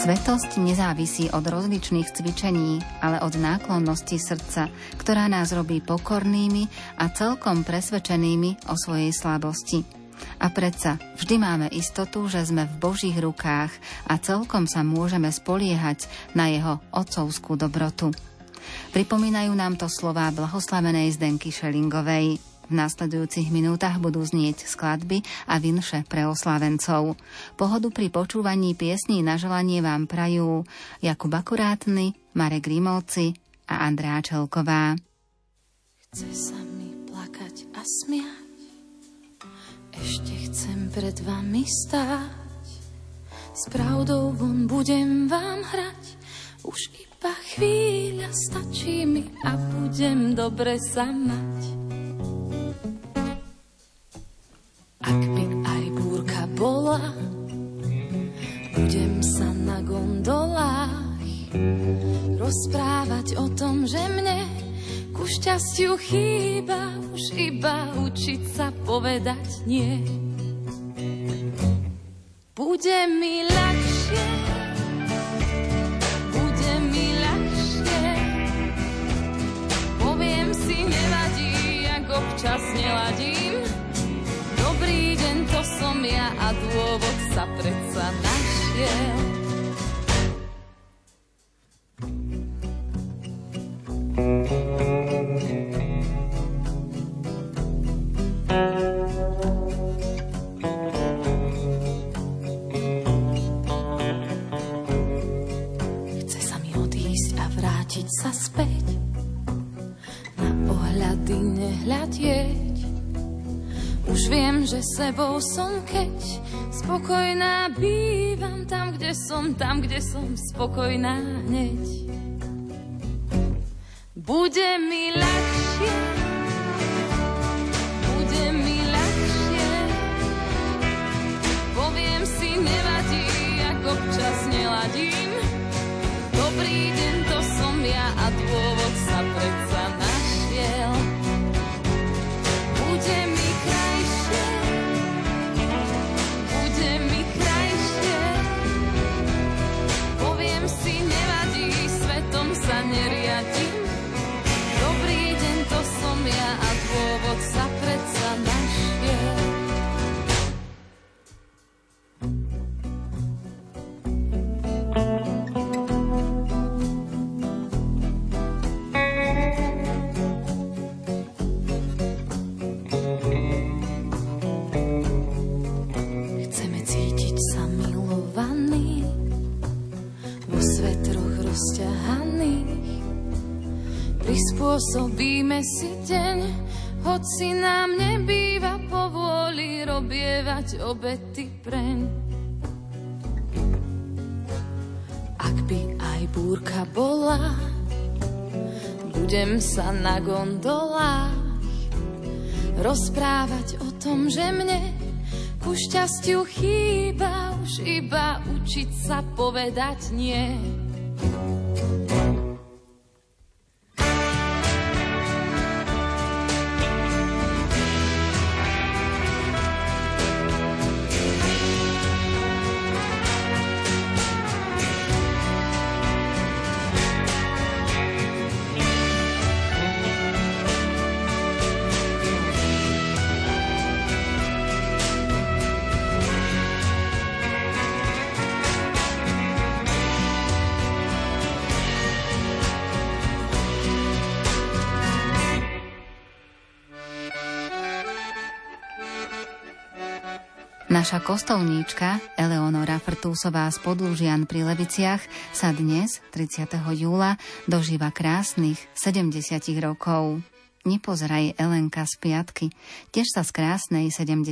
Svetosť nezávisí od rozličných cvičení, ale od náklonnosti srdca, ktorá nás robí pokornými a celkom presvedčenými o svojej slabosti. A predsa vždy máme istotu, že sme v Božích rukách a celkom sa môžeme spoliehať na jeho otcovskú dobrotu. Pripomínajú nám to slová blahoslavenej Zdenky Šelingovej. V následujúcich minútach budú znieť skladby a vinše pre oslávencov. Pohodu pri počúvaní piesní na želanie vám prajú Jakub Akurátny, Marek Grimovci a Andrá Čelková. Chce sa mi plakať a smiať, ešte chcem pred vami stáť, s pravdou von budem vám hrať, už iba chvíľa stačí mi a budem dobre sa mať. Ak by aj búrka bola, budem sa na gondolách rozprávať o tom, že mne ku šťastiu chýba už iba učiť sa povedať nie. Bude mi ľahšie, bude mi ľahšie, poviem si nevadí, ak občas neladím to som ja a dôvod sa predsa našiel. Chce sa mi odísť a vrátiť sa späť na ohľady nehľadieť už viem, že sebou som, keď spokojná bývam tam, kde som, tam, kde som spokojná hneď. Bude mi ľahšie, bude mi ľahšie, poviem si, nevadí, ako občas neladím. Dobrý deň, to som ja a dôvod sa predsa našiel. Bude mi Si deň, hoci nám nebýva povoli robievať obety preň. Ak by aj búrka bola, budem sa na gondolách rozprávať o tom, že mne ku šťastiu chýba už iba učiť sa povedať nie. Naša kostolníčka Eleonora Frtúsová z Podlužian pri Leviciach sa dnes, 30. júla, dožíva krásnych 70 rokov. Nepozeraj Elenka z piatky, tiež sa z krásnej 70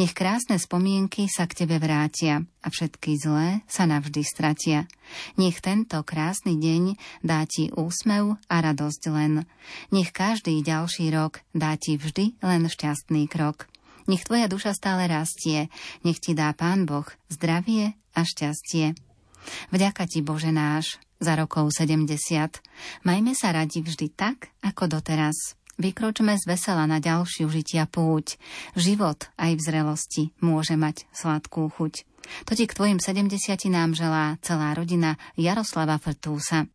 Nech krásne spomienky sa k tebe vrátia a všetky zlé sa navždy stratia. Nech tento krásny deň dá ti úsmev a radosť len. Nech každý ďalší rok dá ti vždy len šťastný krok. Nech tvoja duša stále rastie, nech ti dá Pán Boh zdravie a šťastie. Vďaka ti, Bože náš, za rokov 70. Majme sa radi vždy tak, ako doteraz. Vykročme z vesela na ďalšiu žitia púť. Život aj v zrelosti môže mať sladkú chuť. To ti k tvojim 70 nám želá celá rodina Jaroslava Frtúsa.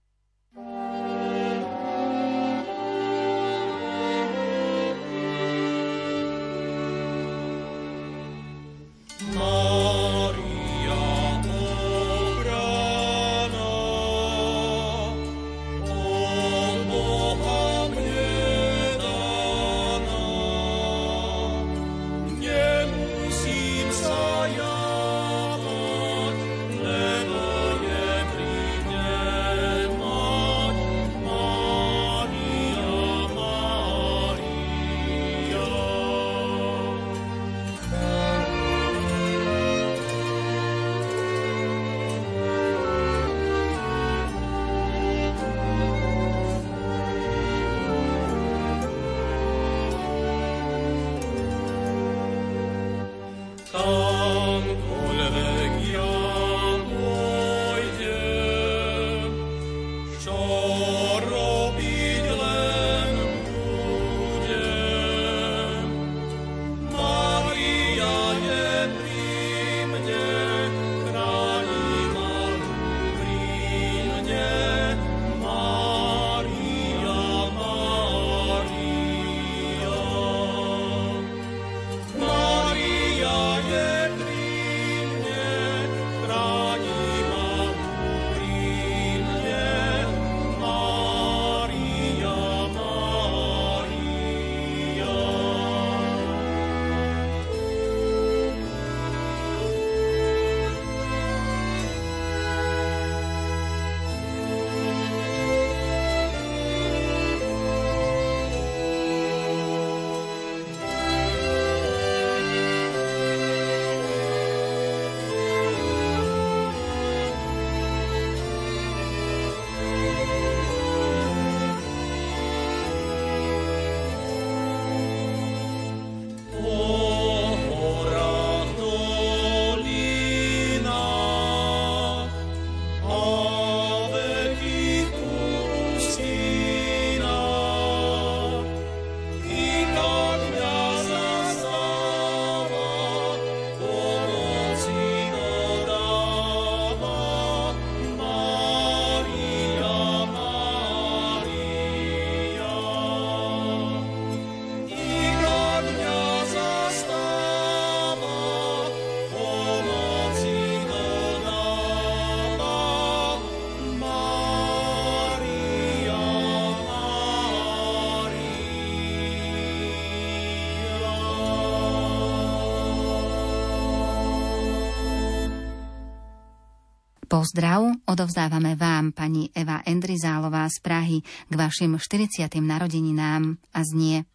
Pozdrav odovzdávame vám, pani Eva Endrizálová z Prahy, k vašim 40. narodeninám a znie.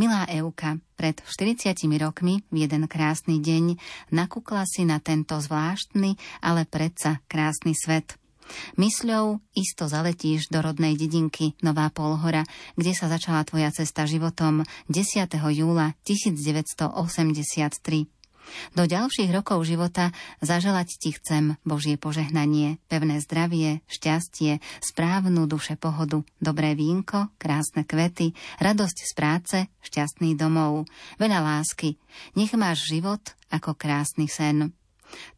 Milá Euka, pred 40 rokmi v jeden krásny deň nakúkla si na tento zvláštny, ale predsa krásny svet. Mysľou isto zaletíš do rodnej dedinky Nová Polhora, kde sa začala tvoja cesta životom 10. júla 1983. Do ďalších rokov života zaželať ti chcem Božie požehnanie, pevné zdravie, šťastie, správnu duše pohodu, dobré vínko, krásne kvety, radosť z práce, šťastný domov, veľa lásky. Nech máš život ako krásny sen.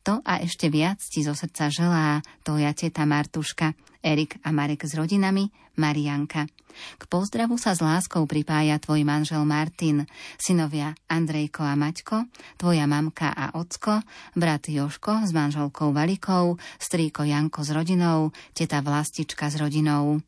To a ešte viac ti zo srdca želá tvoja teta Martuška, Erik a Marek s rodinami, Marianka. K pozdravu sa s láskou pripája tvoj manžel Martin, synovia Andrejko a Maťko, tvoja mamka a ocko, brat Joško s manželkou Valikou, strýko Janko s rodinou, teta Vlastička s rodinou.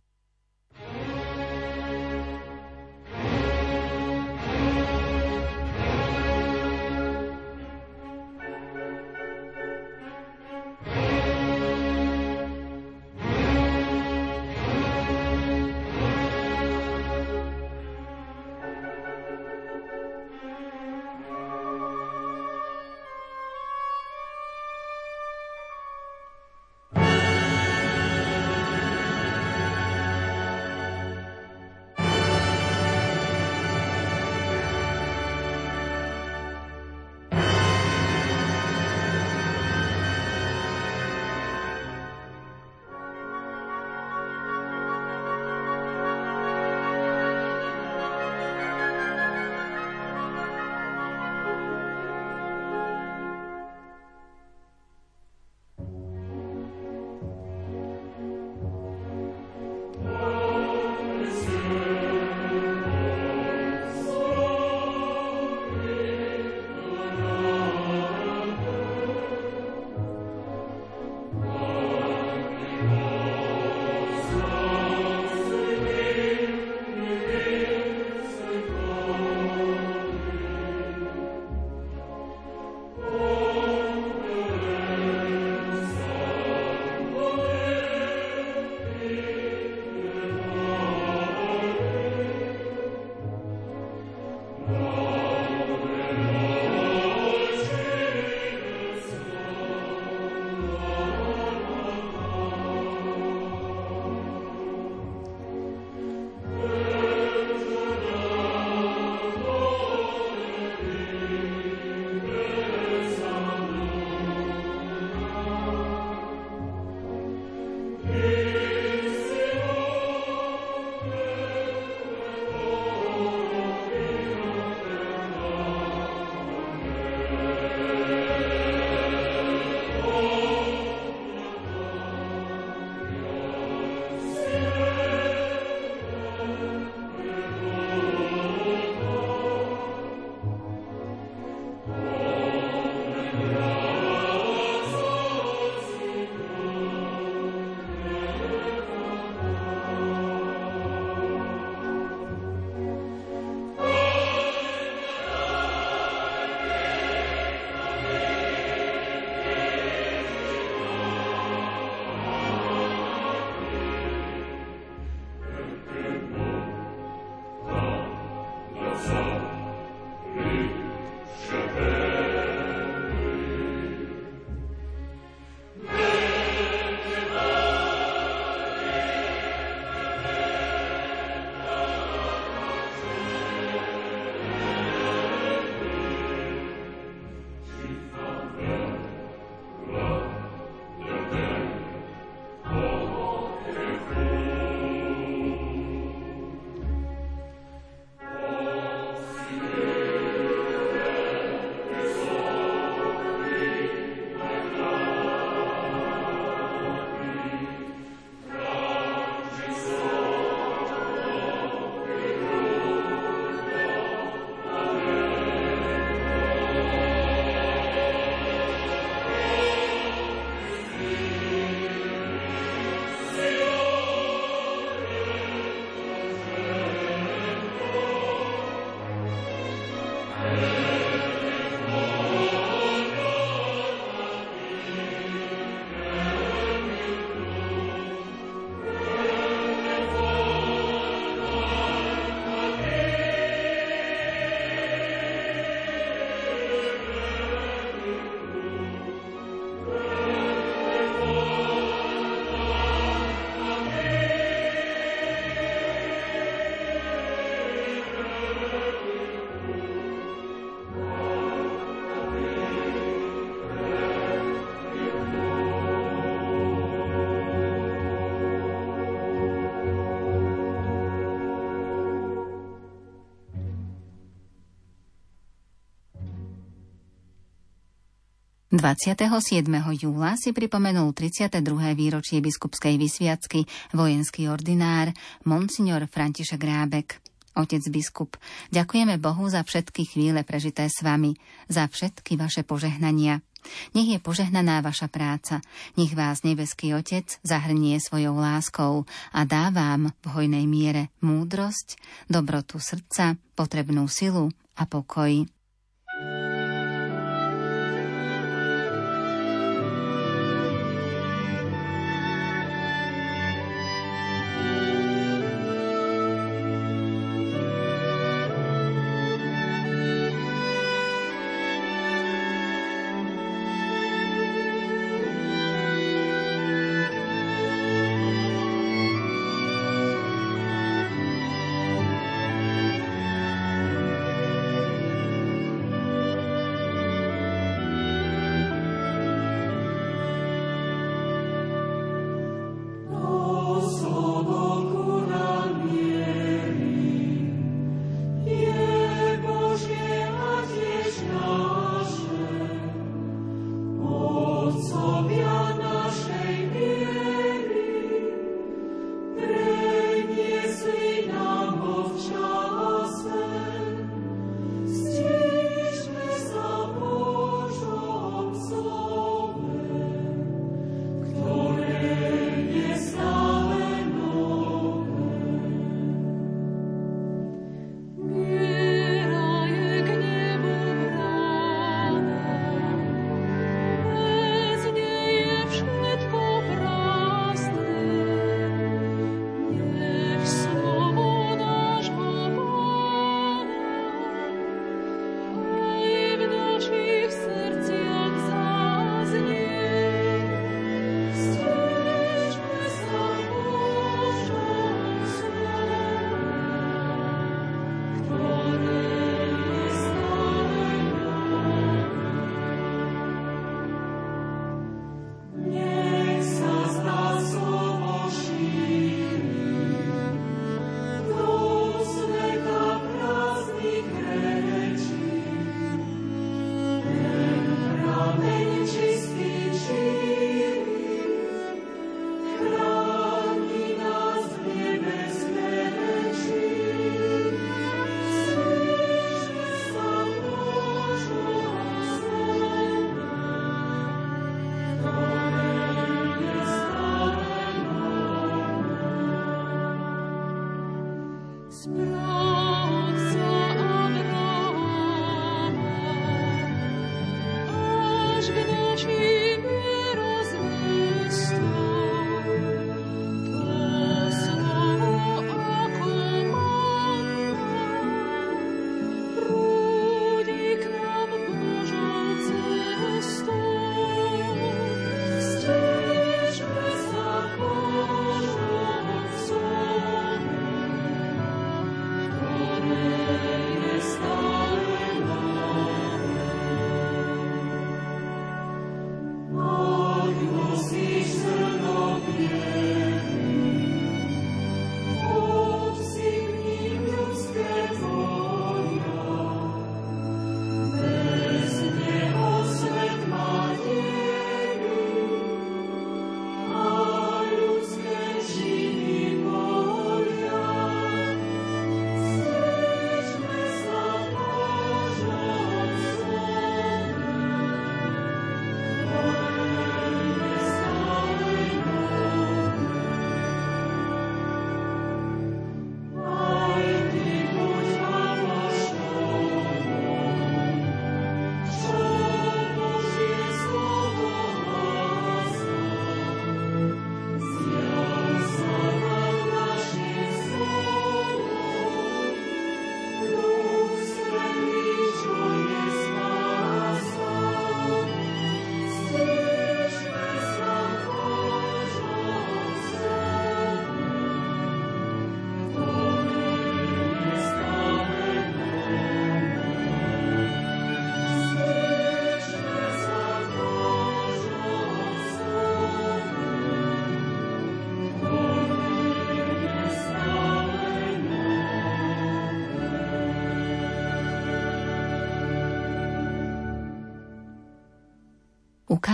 27. júla si pripomenul 32. výročie biskupskej vysviacky vojenský ordinár Monsignor František Rábek. Otec biskup, ďakujeme Bohu za všetky chvíle prežité s vami, za všetky vaše požehnania. Nech je požehnaná vaša práca, nech vás nebeský Otec zahrnie svojou láskou a dá vám v hojnej miere múdrosť, dobrotu srdca, potrebnú silu a pokoj.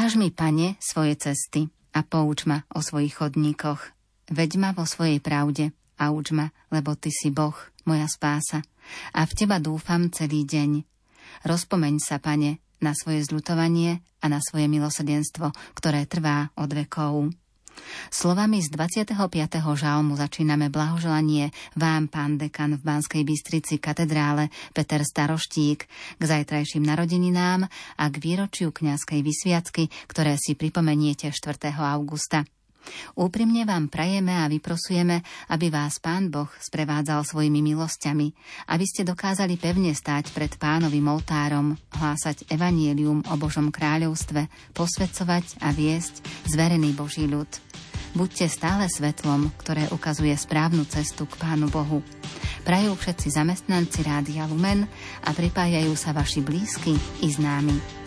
Ukáž mi, pane, svoje cesty a pouč ma o svojich chodníkoch. Veď ma vo svojej pravde a uč ma, lebo Ty si Boh, moja spása. A v Teba dúfam celý deň. Rozpomeň sa, pane, na svoje zľutovanie a na svoje milosrdenstvo, ktoré trvá od vekov. Slovami z 25. žalmu začíname blahoželanie vám, pán dekan v Banskej Bystrici katedrále Peter Staroštík k zajtrajším narodeninám a k výročiu kňazskej vysviacky, ktoré si pripomeniete 4. augusta. Úprimne vám prajeme a vyprosujeme, aby vás Pán Boh sprevádzal svojimi milosťami, aby ste dokázali pevne stáť pred pánovým oltárom, hlásať evanielium o Božom kráľovstve, posvedcovať a viesť zverený Boží ľud. Buďte stále svetlom, ktoré ukazuje správnu cestu k Pánu Bohu. Prajú všetci zamestnanci Rádia Lumen a pripájajú sa vaši blízky i známi.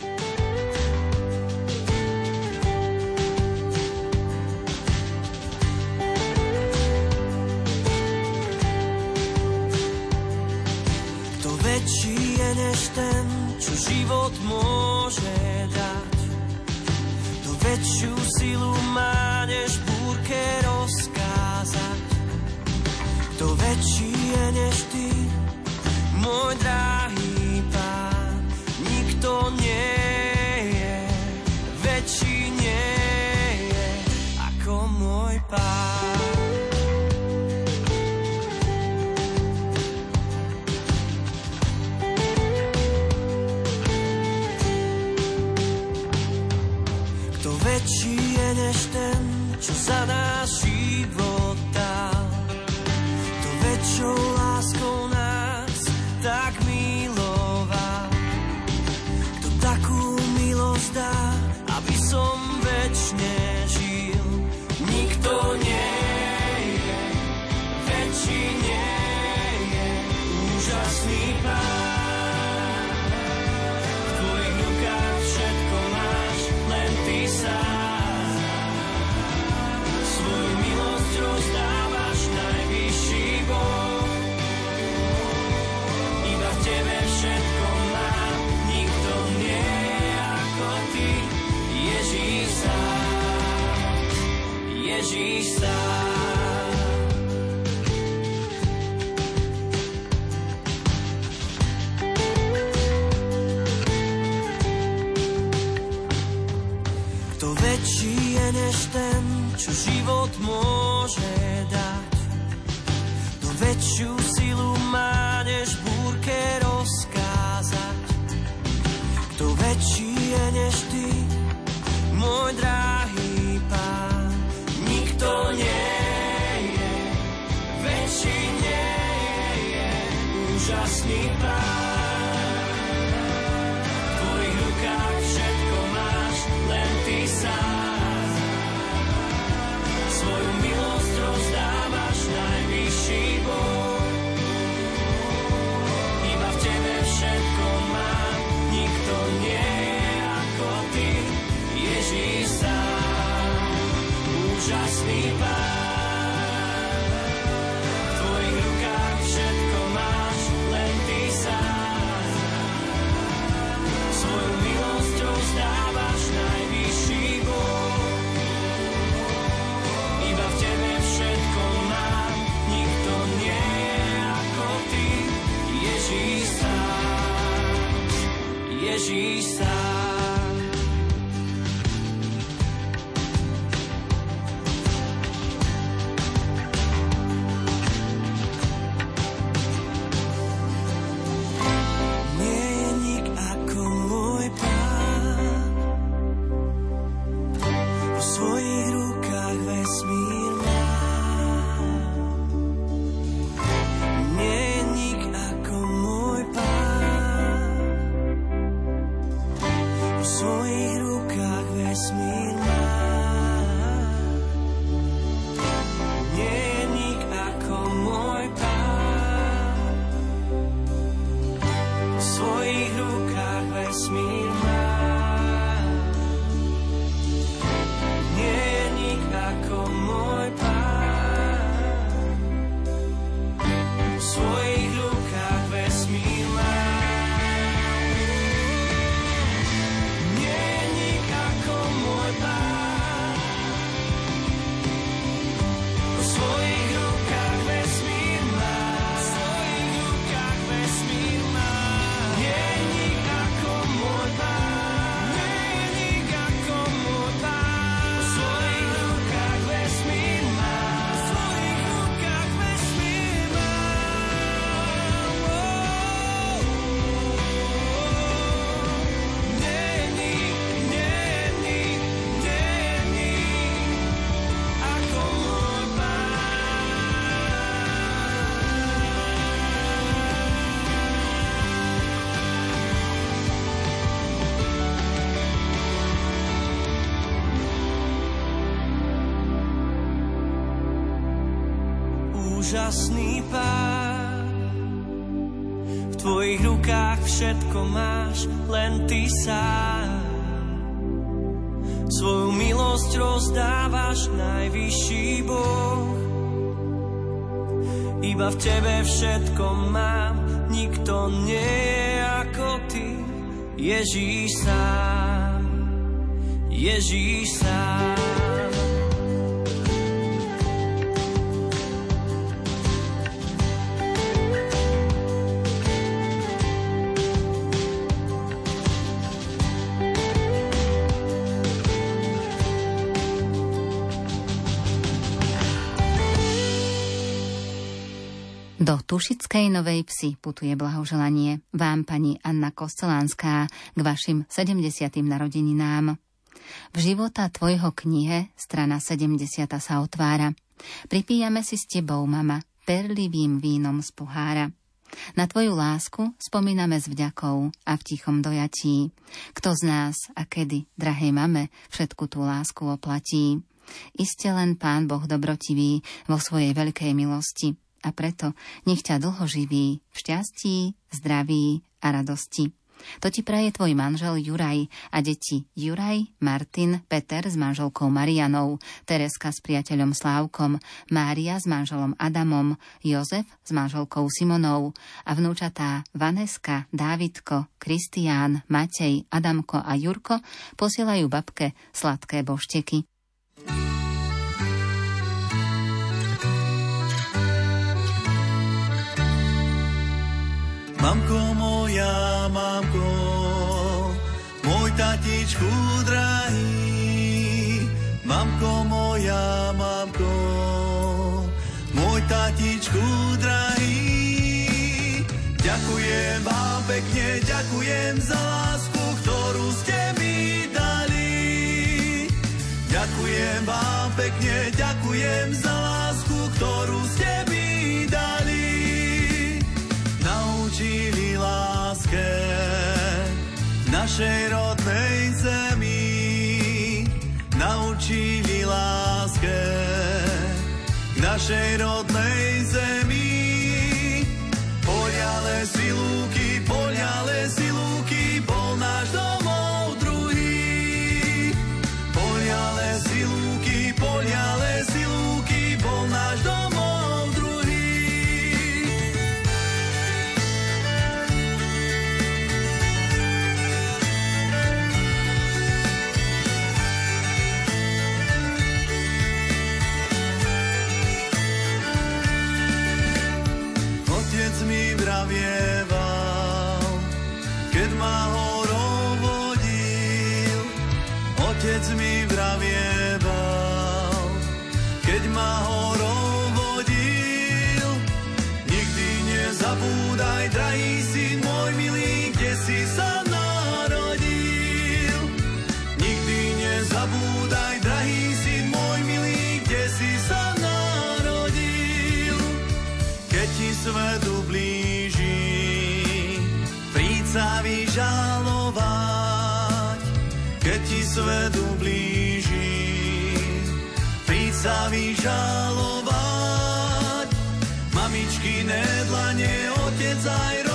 Než ten, čo život môže nie je ako ty, Ježíš sám. Ježíš sám. Tušickej Novej Vsi putuje blahoželanie vám, pani Anna Kostelánska, k vašim 70. narodeninám. V života tvojho knihe, strana 70. sa otvára. Pripíjame si s tebou, mama, perlivým vínom z pohára. Na tvoju lásku spomíname s vďakou a v tichom dojatí. Kto z nás a kedy, drahej mame, všetku tú lásku oplatí? Iste len Pán Boh dobrotivý vo svojej veľkej milosti a preto nech ťa dlho živí v šťastí, zdraví a radosti. To ti praje tvoj manžel Juraj a deti Juraj, Martin, Peter s manželkou Marianou, Tereska s priateľom Slávkom, Mária s manželom Adamom, Jozef s manželkou Simonou a vnúčatá Vaneska, Dávidko, Kristián, Matej, Adamko a Jurko posielajú babke sladké bošteky. Mamko moja, mamko, môj tatičku drahý. Mamko moja, mamko, môj tatičku drahý. Ďakujem vám pekne, ďakujem za lásku, ktorú ste mi dali. Ďakujem vám pekne, ďakujem za lásku, našej rodnej zemi naučili láske našej rodnej zemi. Otec mi vravieval, Príď sa vyžalovať, mamičky nedlanie, otec aj rodný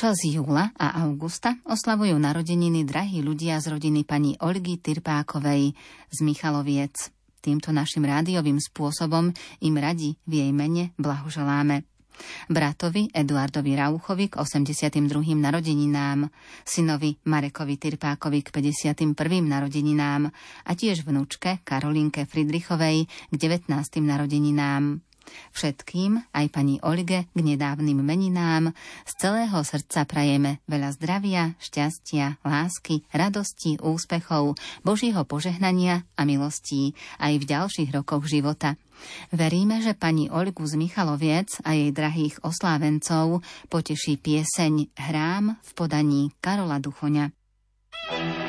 Počas júla a augusta oslavujú narodeniny drahí ľudia z rodiny pani Olgy Tyrpákovej z Michaloviec. Týmto našim rádiovým spôsobom im radi v jej mene blahoželáme. Bratovi Eduardovi Rauchovi k 82. narodeninám, synovi Marekovi Tyrpákovi k 51. narodeninám a tiež vnúčke Karolinke Fridrichovej k 19. narodeninám. Všetkým, aj pani Olge, k nedávnym meninám, z celého srdca prajeme veľa zdravia, šťastia, lásky, radosti, úspechov, Božího požehnania a milostí aj v ďalších rokoch života. Veríme, že pani Olgu z Michaloviec a jej drahých oslávencov poteší pieseň Hrám v podaní Karola Duchoňa. thank you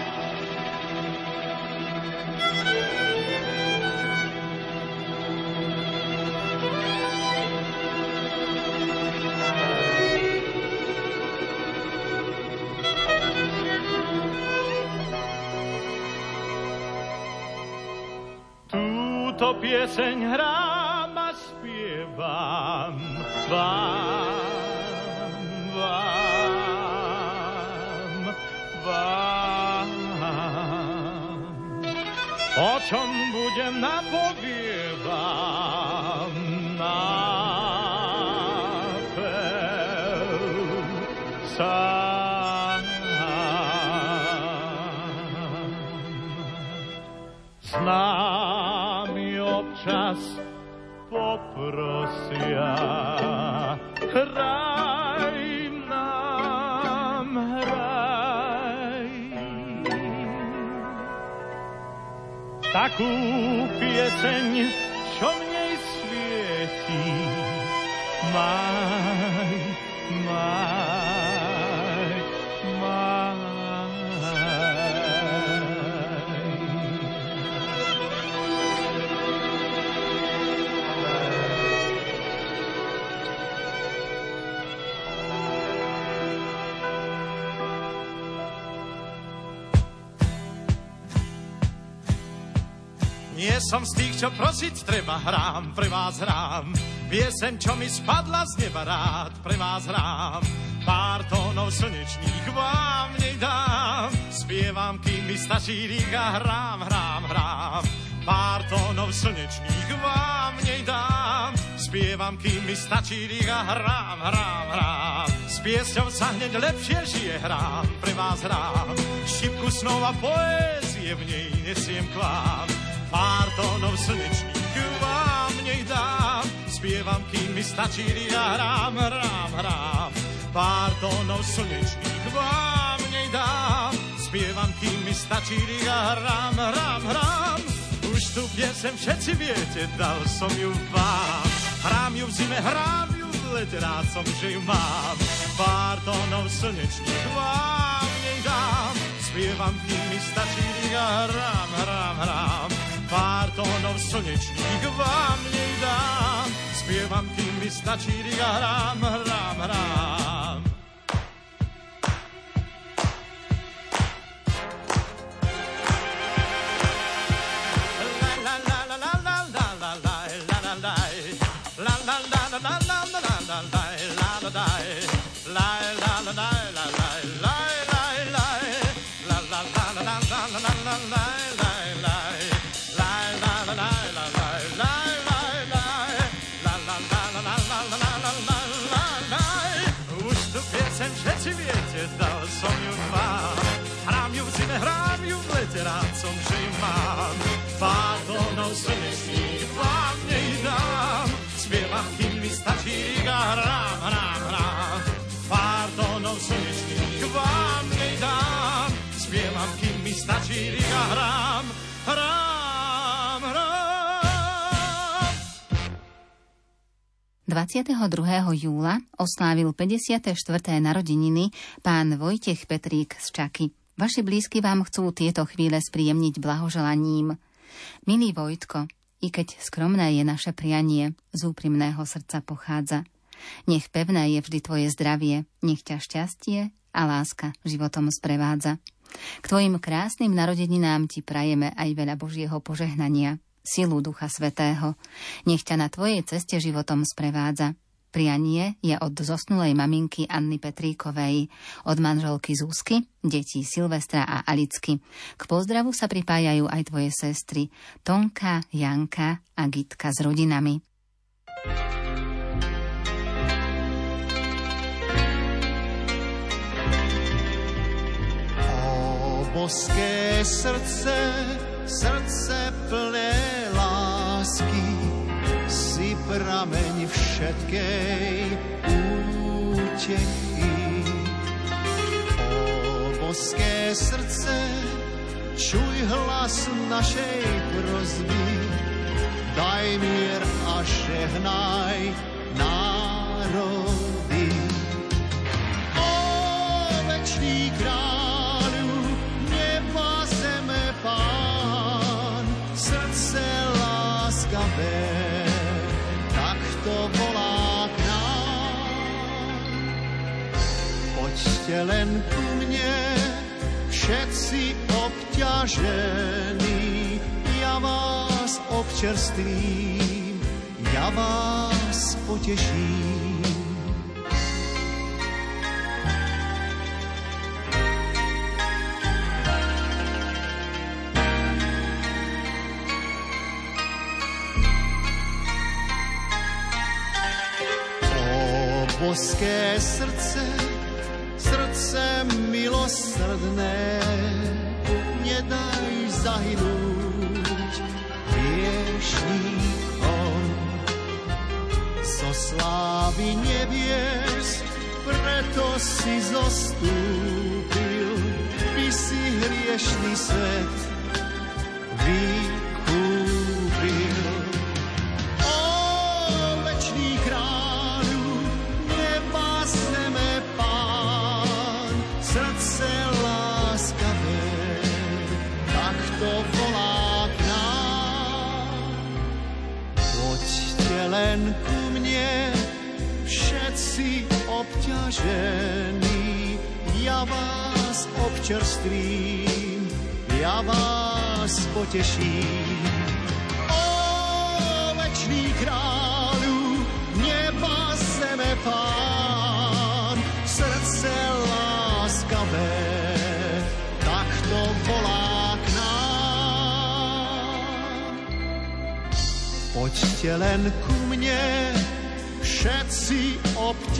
túto pieseň hrám a spievam vám, vám, vám. O čom budem napovievam nápev sám. Znám poprosia. Hraj nám, hraj. Takú pieseň, čo v nej svieti, maj, som z tých, čo prosiť treba, hrám, pre vás hrám. Piesem, čo mi spadla z neba rád, pre vás hrám. Pár tónov slnečných vám nej dám. Spievam, kým mi stačí rýka, hrám, hrám, hrám. Pár tónov slnečných vám nej dám. Spievam, kým mi stačí rýka, hrám, hrám, hrám. S piesťou sa hneď lepšie žije, hrám, pre vás hrám. Šipku snov a poézie v nej nesiem k vám Pár tónov slnečných vám nej dám, spievam, kým mi stačí, ja hrám, hrám, hrám. Pár tónov slnečných vám nej dám, spievam, kým mi stačí, ja hrám, hrám, hrám. Už tu piesem všetci viete, dal som ju vám. Hrám ju v zime, hrám ju v lete, rád som, že ju mám. Pár tónov slnečných vám nej dám, spievam, kým mi stačí, ja hrám, hrám, hrám. Pár tónov slnečných vám nej dám, spievam, kým mi stačí, ja hrám, hrám, hrám. 22. júla oslávil 54. narodeniny pán Vojtech Petrík z Čaky. Vaši blízky vám chcú tieto chvíle spríjemniť blahoželaním. Milý Vojtko, i keď skromné je naše prianie, z úprimného srdca pochádza. Nech pevné je vždy tvoje zdravie, nech ťa šťastie a láska životom sprevádza. K tvojim krásnym narodeninám ti prajeme aj veľa Božieho požehnania silu Ducha Svetého. Nech ťa na tvojej ceste životom sprevádza. Prianie je od zosnulej maminky Anny Petríkovej, od manželky Zúsky, detí Silvestra a Alicky. K pozdravu sa pripájajú aj tvoje sestry Tonka, Janka a Gitka s rodinami. O boské srdce, srdce plné lásky, si prameň všetkej útechy. O boské srdce, čuj hlas našej prozby, daj mier a žehnaj národy. O večný kráľu, Poďte len ku mne, všetci obťažení, ja vás občerstvím, ja vás poteším. Boské srdce milosrdné, nedaj zahynúť hriešníkom. Zo slávy nebies, preto si zostúpil, by si hriešný svet obťažení, ja vás občerstvím, ja vás poteším. O večný kráľu, neba zeme pán, srdce láskavé, tak to volá k nám. Poďte len ku mne, všetci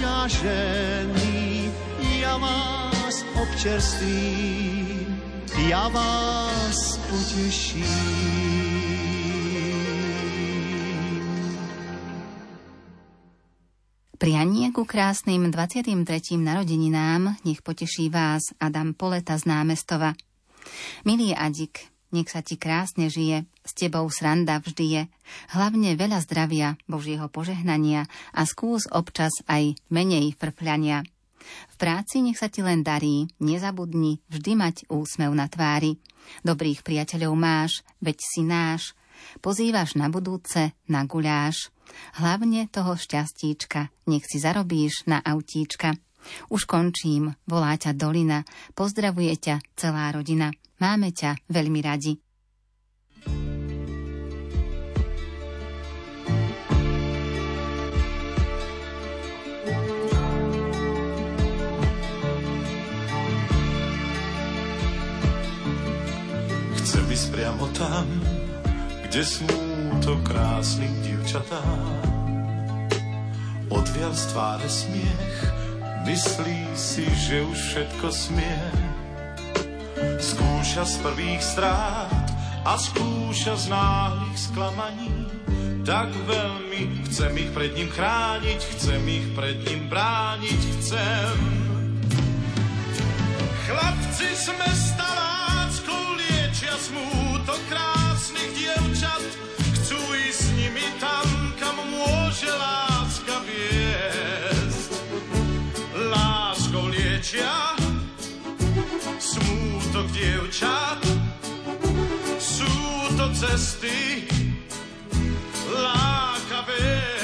obťažení, ja vás občerstvím, ja vás poteším. Prianie ku krásnym 23. narodeninám nech poteší vás Adam Poleta z námestova. Milý Adik, nech sa ti krásne žije, s tebou sranda vždy je, hlavne veľa zdravia, Božieho požehnania a skús občas aj menej frfľania. V práci nech sa ti len darí, nezabudni vždy mať úsmev na tvári. Dobrých priateľov máš, veď si náš, pozývaš na budúce, na guľáš. Hlavne toho šťastíčka, nech si zarobíš na autíčka. Už končím, volá ťa Dolina, pozdravuje ťa celá rodina. Máme ťa veľmi radi. Chcem ísť priamo tam, kde smúto krásnych dievčatá. Odvial z tváre smiech, myslí si, že už všetko smie. Skúša z prvých strát a skúša z náhlych sklamaní. Tak veľmi chcem ich pred ním chrániť, chcem ich pred ním brániť, chcem. Chlapci sme stalácku liečia smútok krásnych dievčat. Chcú ísť s nimi tam, Láskou liečia smútok dievčat. Sú to cesty lákavé.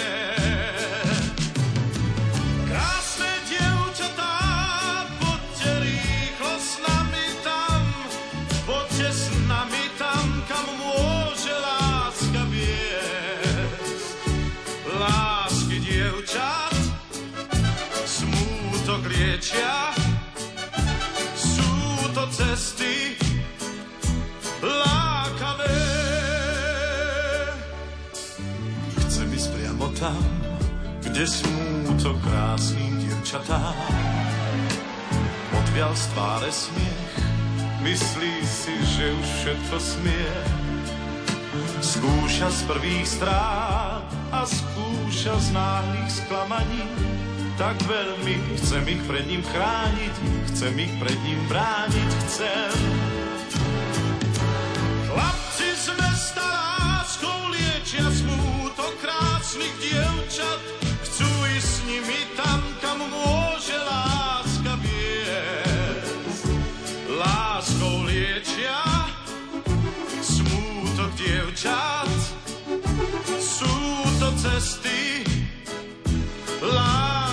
Kde smúto krásnym dievčatám. Odvial z tváre smiech, myslí si, že už všetko smie. Skúša z prvých strát a skúša z náhlych sklamaní. Tak veľmi chcem ich pred ním chrániť, chcem ich pred ním brániť, chcem. Chlapci z mesta láskou liečia smútok krásnych dievčat, s nimi tam, kam môže láska viesť. Láskou liečia smútok dievčat, sú to cesty lákavé.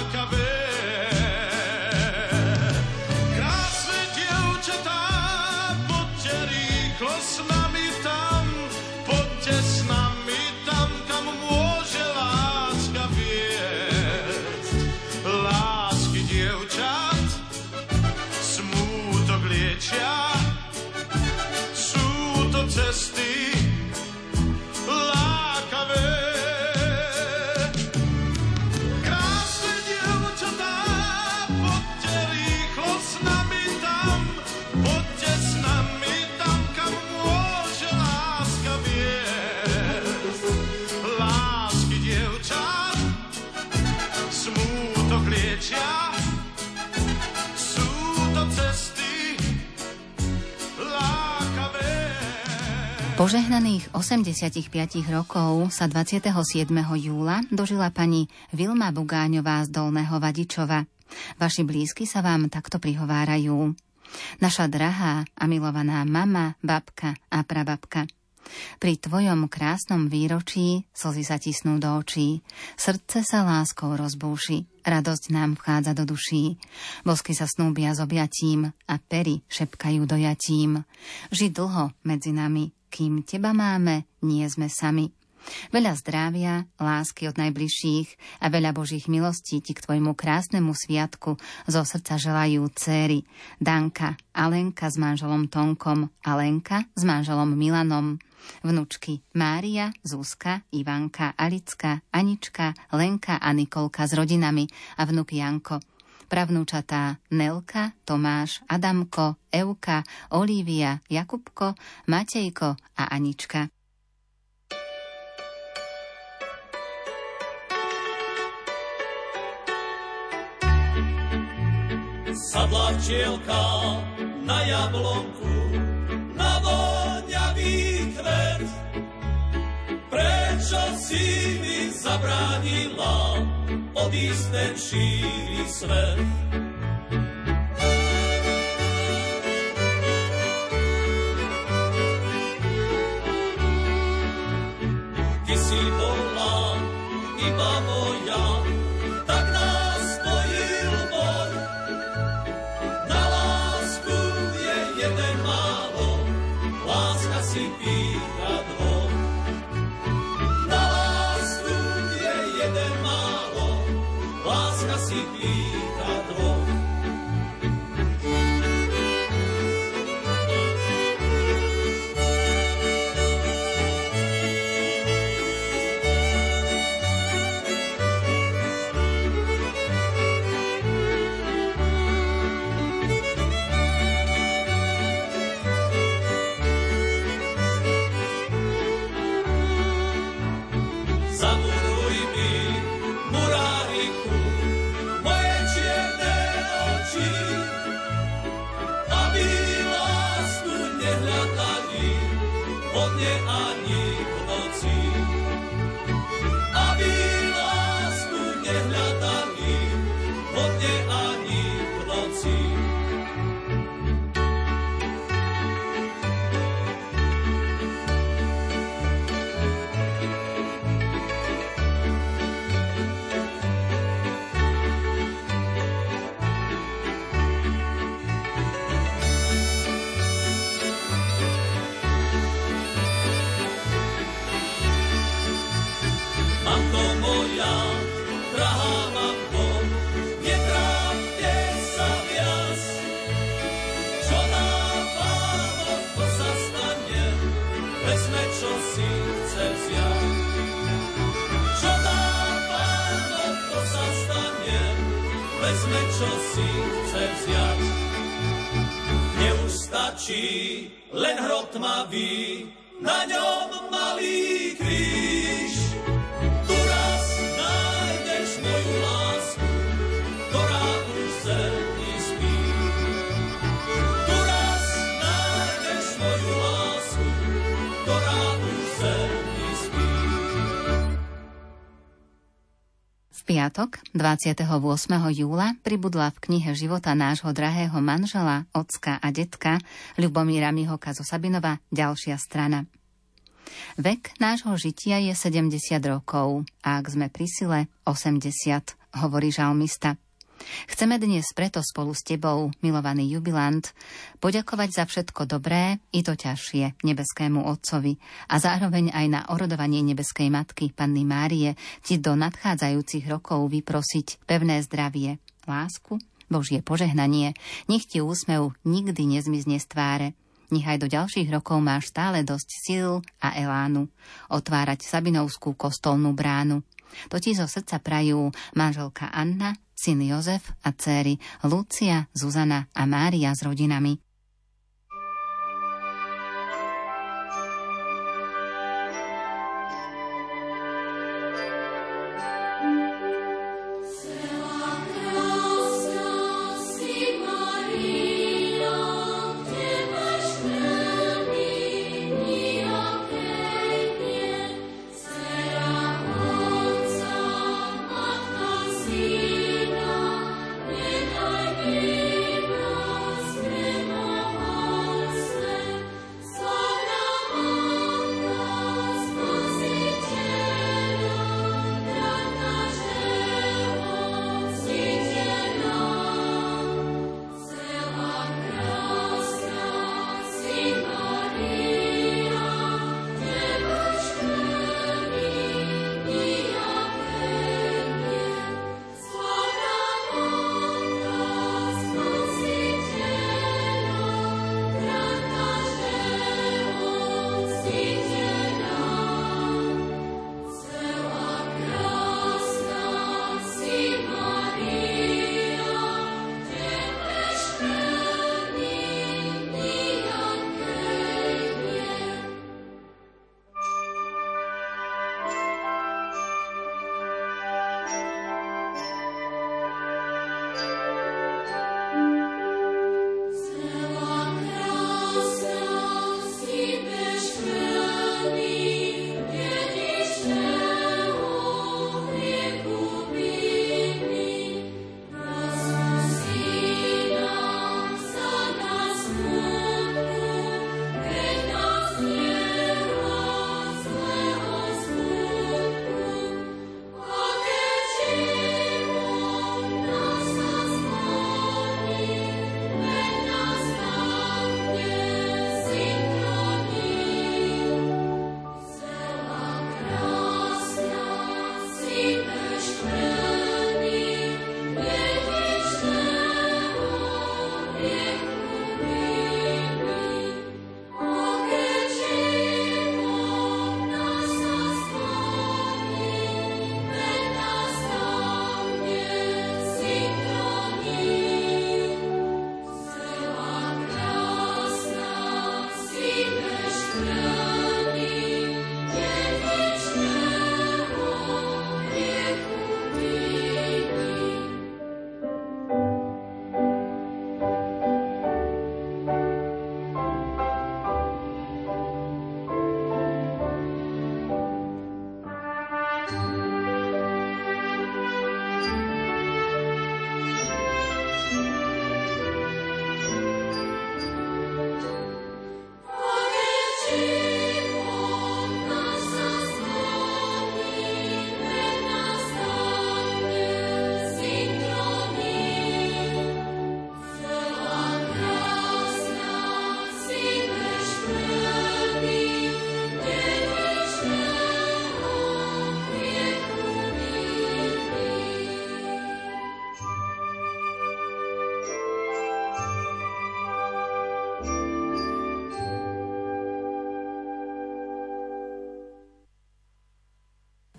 Požehnaných 85 rokov sa 27. júla dožila pani Vilma Bugáňová z Dolného Vadičova. Vaši blízky sa vám takto prihovárajú. Naša drahá a milovaná mama, babka a prababka. Pri tvojom krásnom výročí slzy sa tisnú do očí, srdce sa láskou rozbúši, radosť nám vchádza do duší, bosky sa snúbia s objatím a pery šepkajú dojatím. Ži dlho medzi nami, kým teba máme, nie sme sami. Veľa zdravia, lásky od najbližších a veľa Božích milostí ti k tvojmu krásnemu sviatku zo srdca želajú céry Danka, Alenka s manželom Tonkom, Alenka s manželom Milanom, vnučky Mária, Zuzka, Ivanka, Alicka, Anička, Lenka a Nikolka s rodinami a vnuk Janko pravnúčatá Nelka, Tomáš, Adamko, Euka, Olívia, Jakubko, Matejko a Anička. Sadla včielka na jablonku, na voňavý kvet. Prečo si mi zabránila odísť ten šíri svet? Vo dne ani v noci. si chce vziať. Neustačí len hrot tmavý, na ňom malý piatok, 28. júla, pribudla v knihe života nášho drahého manžela, ocka a detka Ľubomíra Mihoka zo Sabinova ďalšia strana. Vek nášho žitia je 70 rokov a ak sme pri sile 80, hovorí žalmista. Chceme dnes preto spolu s tebou, milovaný jubilant, poďakovať za všetko dobré i to ťažšie nebeskému Otcovi a zároveň aj na orodovanie nebeskej Matky, Panny Márie, ti do nadchádzajúcich rokov vyprosiť pevné zdravie, lásku, Božie požehnanie, nech ti úsmev nikdy nezmizne z tváre, nech aj do ďalších rokov máš stále dosť síl a elánu. Otvárať Sabinovskú kostolnú bránu. To ti zo srdca prajú manželka Anna, syn Jozef a céry Lucia, Zuzana a Mária s rodinami.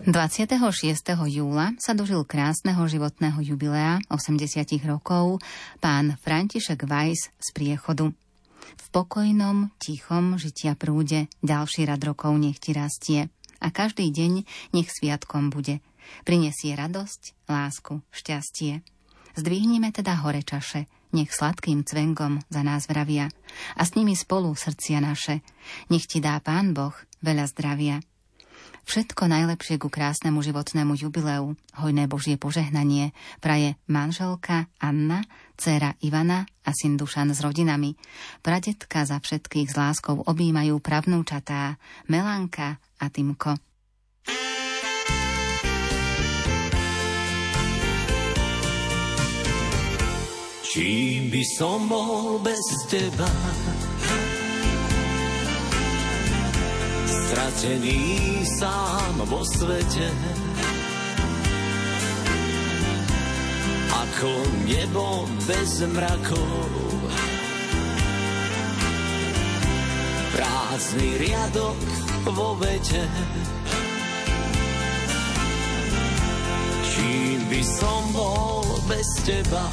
...26. júla sa dožil krásneho životného jubilea 80 rokov pán František Weiss z Priechodu. V pokojnom, tichom žitia prúde ďalší rad rokov nech ti rastie a každý deň nech sviatkom bude. Prinesie radosť, lásku, šťastie. Zdvihnime teda hore čaše, nech sladkým cvengom za nás vravia a s nimi spolu srdcia naše. Nech ti dá Pán Boh veľa zdravia. Všetko najlepšie ku krásnemu životnému jubileu, hojné Božie požehnanie, praje manželka Anna, dcéra Ivana a syn Dušan s rodinami. Pradetka za všetkých s láskou objímajú pravnúčatá Melanka a Timko. Čím by som bol bez teba? Stratený sám vo svete. Ako nebo bez mrakov. Prázdny riadok vo vete. Čím by som bol bez teba?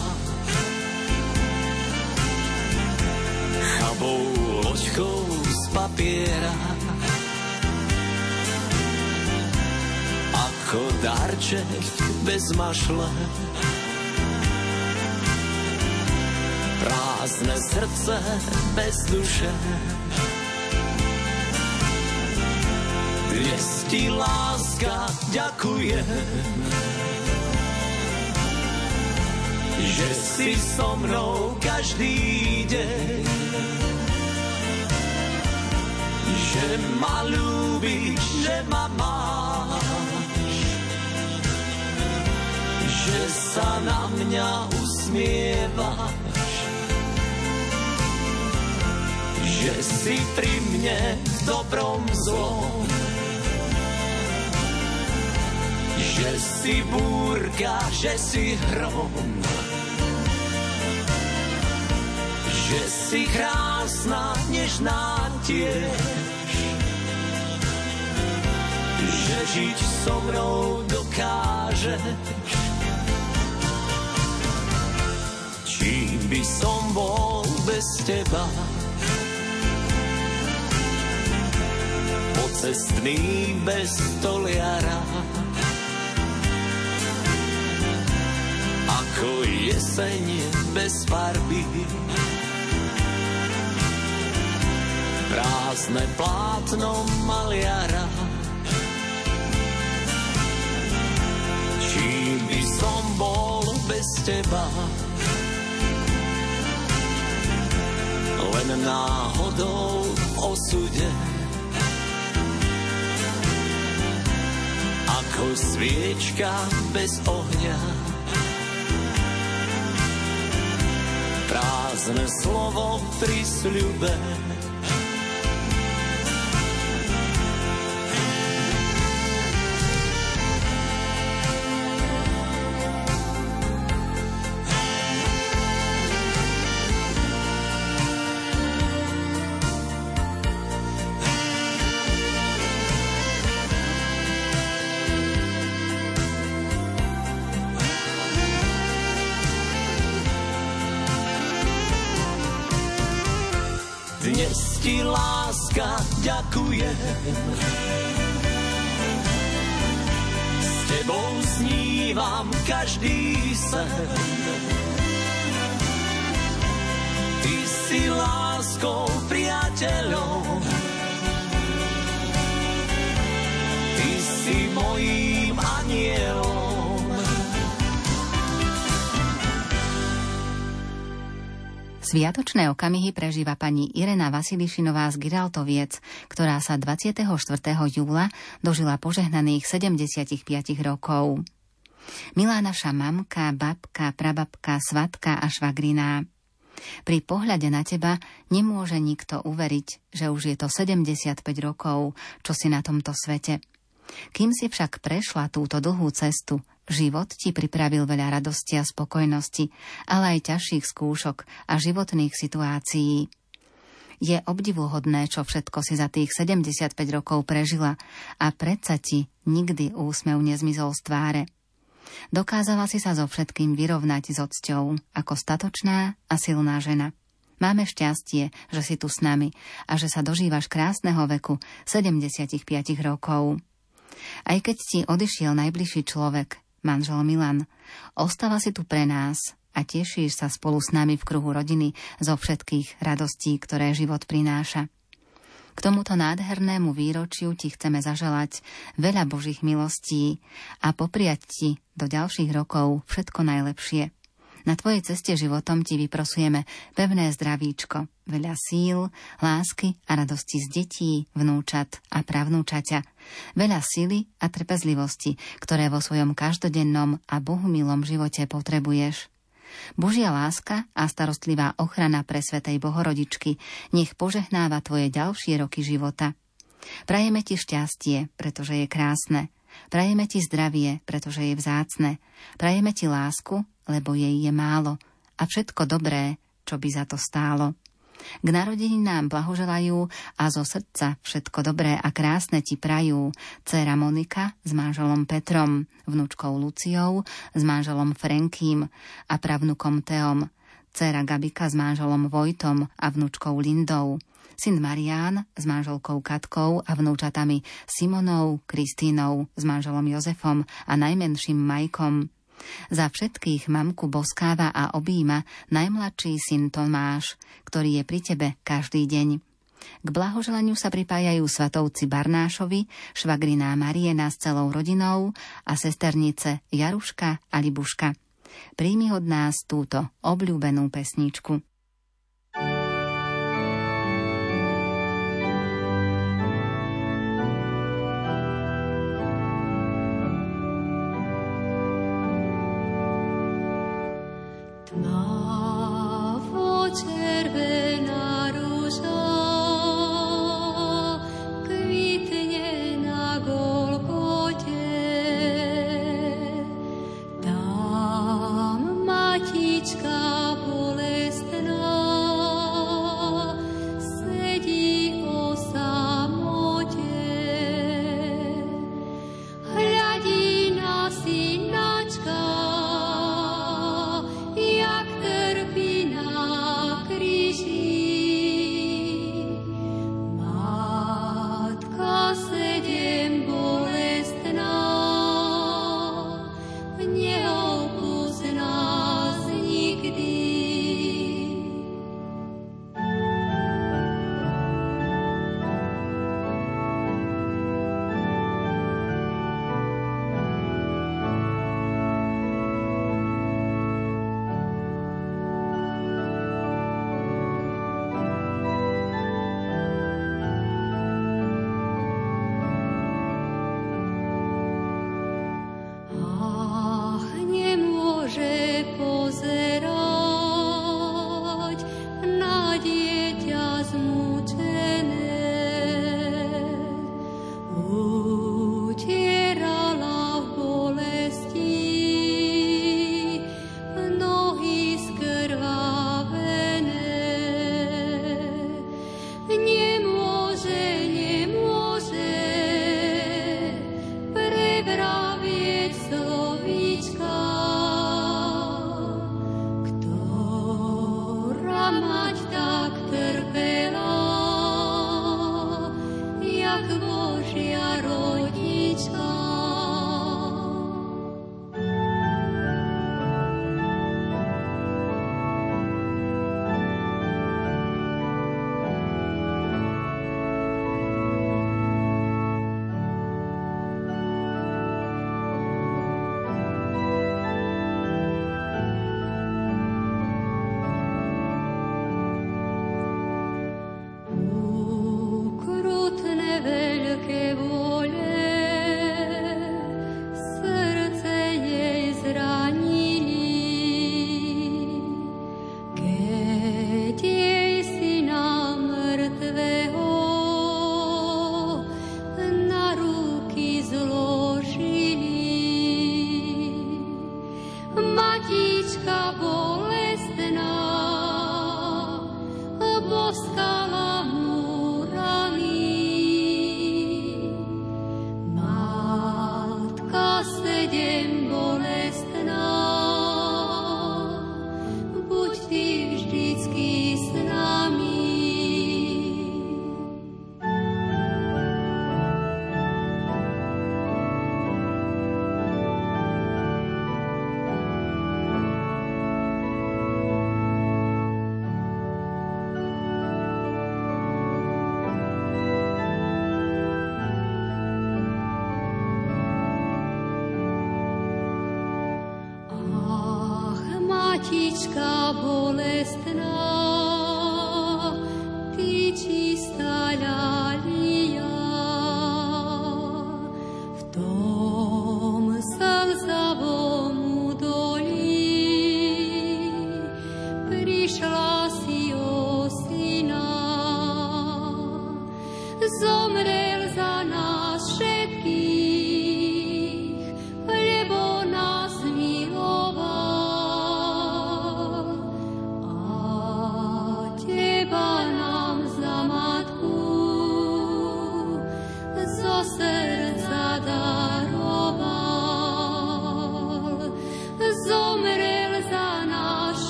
chabou loďkou z papiera. Ako darček bez mašle. Prázdne srdce bez duše. Dnes ti láska ďakujem že si so mnou každý deň. Že ma ľúbiš, že ma máš, že sa na mňa usmievaš, že si pri mne v dobrom zlom. Že si búrka, že si hrom že si krásna, nežná tiež. Že žiť so mnou dokážeš. Čím by som bol bez teba? Pocestný bez toliara. Ako jeseň bez farby prázdne plátno maliara. Čím by som bol bez teba? Len náhodou v osude. Ako sviečka bez ohňa. Prázdne slovo pri sľube. Sviatočné okamihy prežíva pani Irena Vasilišinová z Giraltoviec, ktorá sa 24. júla dožila požehnaných 75 rokov. Milá naša mamka, babka, prababka, svatka a švagriná. Pri pohľade na teba nemôže nikto uveriť, že už je to 75 rokov, čo si na tomto svete. Kým si však prešla túto dlhú cestu, Život ti pripravil veľa radosti a spokojnosti, ale aj ťažších skúšok a životných situácií. Je obdivuhodné, čo všetko si za tých 75 rokov prežila a predsa ti nikdy úsmev nezmizol z tváre. Dokázala si sa so všetkým vyrovnať s odsťou ako statočná a silná žena. Máme šťastie, že si tu s nami a že sa dožívaš krásneho veku 75 rokov. Aj keď ti odišiel najbližší človek, manžel Milan, ostáva si tu pre nás a tešíš sa spolu s nami v kruhu rodiny zo všetkých radostí, ktoré život prináša. K tomuto nádhernému výročiu ti chceme zaželať veľa Božích milostí a popriať ti do ďalších rokov všetko najlepšie. Na tvojej ceste životom ti vyprosujeme pevné zdravíčko, veľa síl, lásky a radosti z detí, vnúčat a pravnúčaťa, veľa sily a trpezlivosti, ktoré vo svojom každodennom a bohumilom živote potrebuješ. Božia láska a starostlivá ochrana pre Svetej Bohorodičky nech požehnáva tvoje ďalšie roky života. Prajeme ti šťastie, pretože je krásne. Prajeme ti zdravie, pretože je vzácne. Prajeme ti lásku, lebo jej je málo. A všetko dobré, čo by za to stálo. K narodeninám blahoželajú a zo srdca všetko dobré a krásne ti prajú dcera Monika s manželom Petrom, vnúčkou Luciou, s manželom Frenkým a pravnukom Teom, dcera Gabika s manželom Vojtom a vnúčkou Lindou, syn Marián s manželkou Katkou a vnúčatami Simonou, Kristínou, s manželom Jozefom a najmenším Majkom, za všetkých mamku boskáva a objíma najmladší syn Tomáš, ktorý je pri tebe každý deň. K blahoželaniu sa pripájajú svatovci Barnášovi, švagriná Mariena s celou rodinou a sesternice Jaruška a Libuška. Príjmi od nás túto obľúbenú pesničku.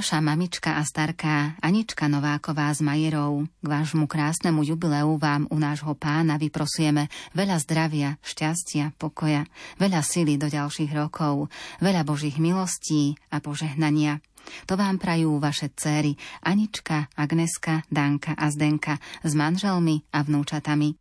Naša mamička a starká Anička Nováková z Majerov, k vášmu krásnemu jubileu vám u nášho pána vyprosujeme veľa zdravia, šťastia, pokoja, veľa sily do ďalších rokov, veľa Božích milostí a požehnania. To vám prajú vaše céry Anička, Agneska, Danka a Zdenka s manželmi a vnúčatami.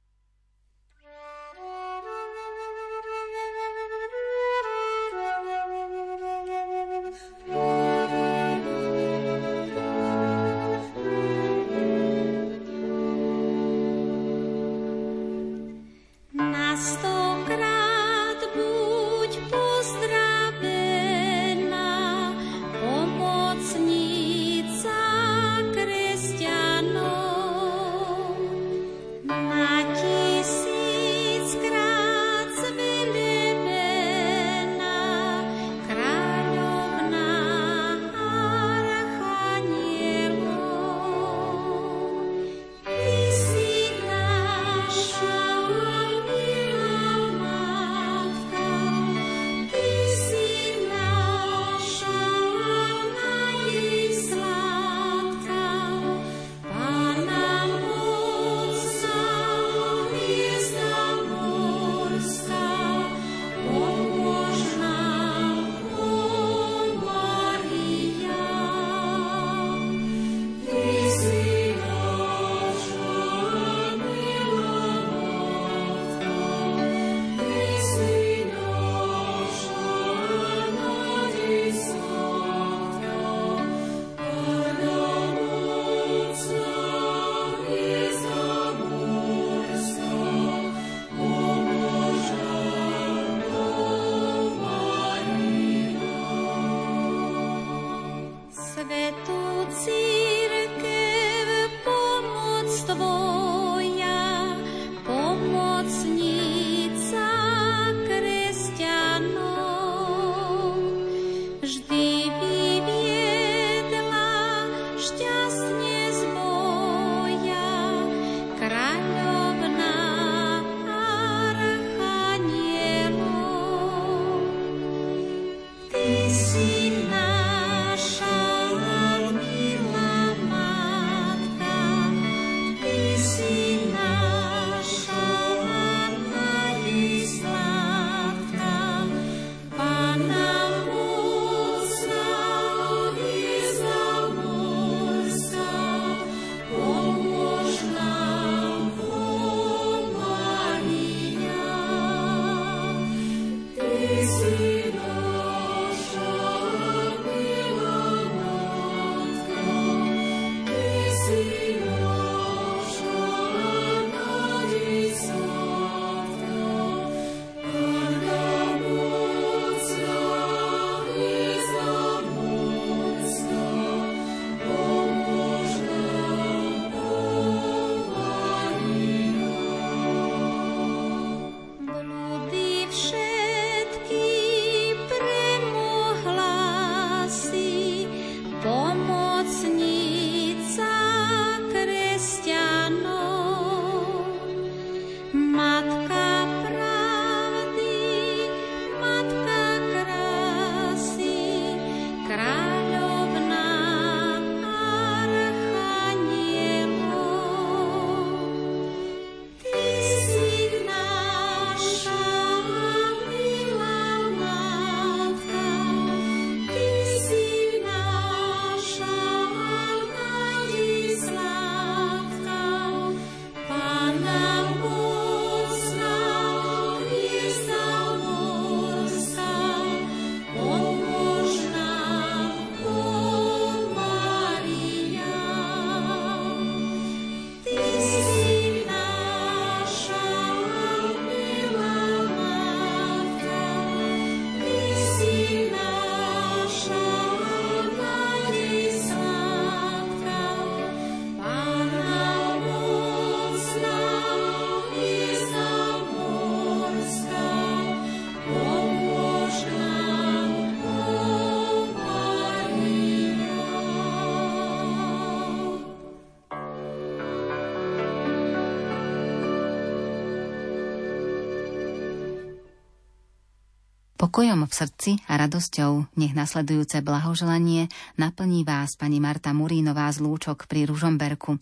Pokojom v srdci a radosťou nech nasledujúce blahoželanie naplní vás pani Marta Murínová z Lúčok pri Ružomberku.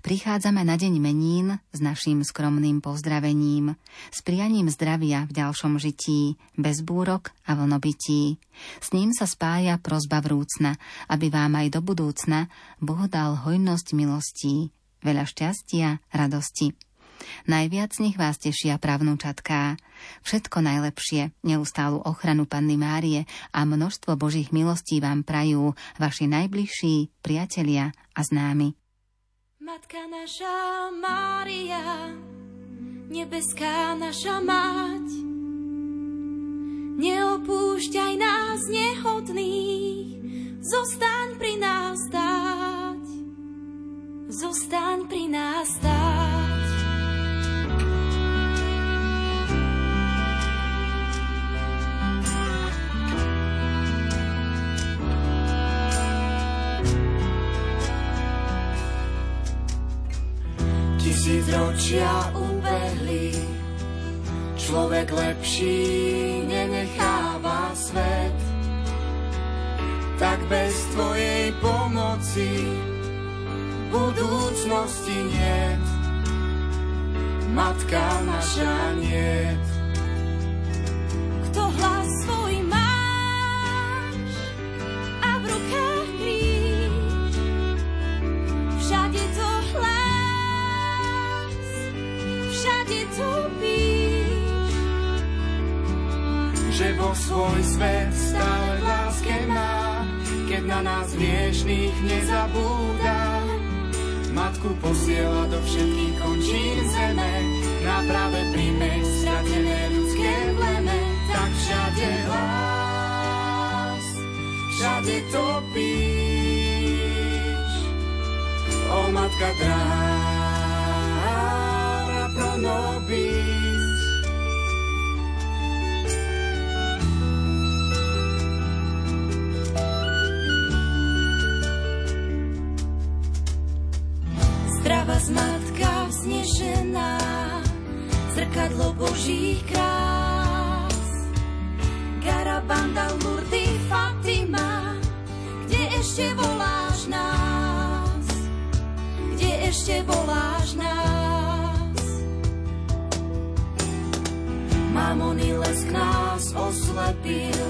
Prichádzame na deň menín s naším skromným pozdravením, s prianím zdravia v ďalšom žití, bez búrok a vlnobytí. S ním sa spája prozba vrúcna, aby vám aj do budúcna Boh dal hojnosť milostí, veľa šťastia, radosti. Najviac nech vás tešia pravnúčatká. Všetko najlepšie, neustálu ochranu Panny Márie a množstvo Božích milostí vám prajú vaši najbližší, priatelia a známi. Matka naša Mária, nebeská naša mať, neopúšťaj nás nehodných, zostaň pri nás stáť, zostaň pri nás stáť. Tisícročia ubehli, človek lepší nenecháva svet. Tak bez tvojej pomoci budúcnosti niet. Matka naša niet. svoj svet stále láske má, keď na nás hriešných nezabúda. Matku posiela do všetkých končín zeme, na práve príjme stratené ľudské pleme, tak všade hlas, všade topíš. O matka dráha pro vás matka vznešená, zrkadlo Božích krás. Garabanda, Lurdy, Fatima, kde ešte voláš nás? Kde ešte voláš nás? Mamony lesk nás oslepil,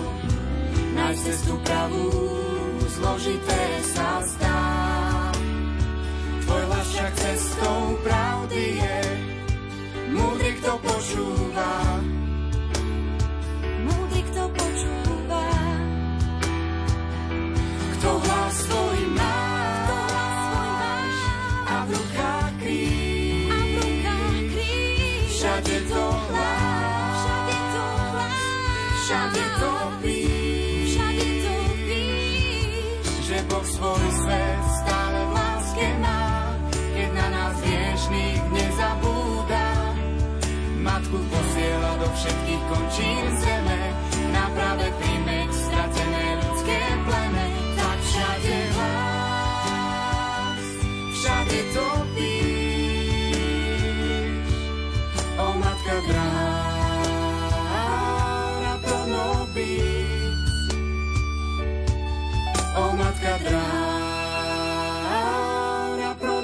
nájsť cestu pravú, zložité sa zdá však cestou pravdy je. Múdry, kto počúva, všetkých končín zeme, na práve príjmeť stratené ľudské pleme. Tak všade hlas, všade topíš, o matka dráha pro o matka dráha pro.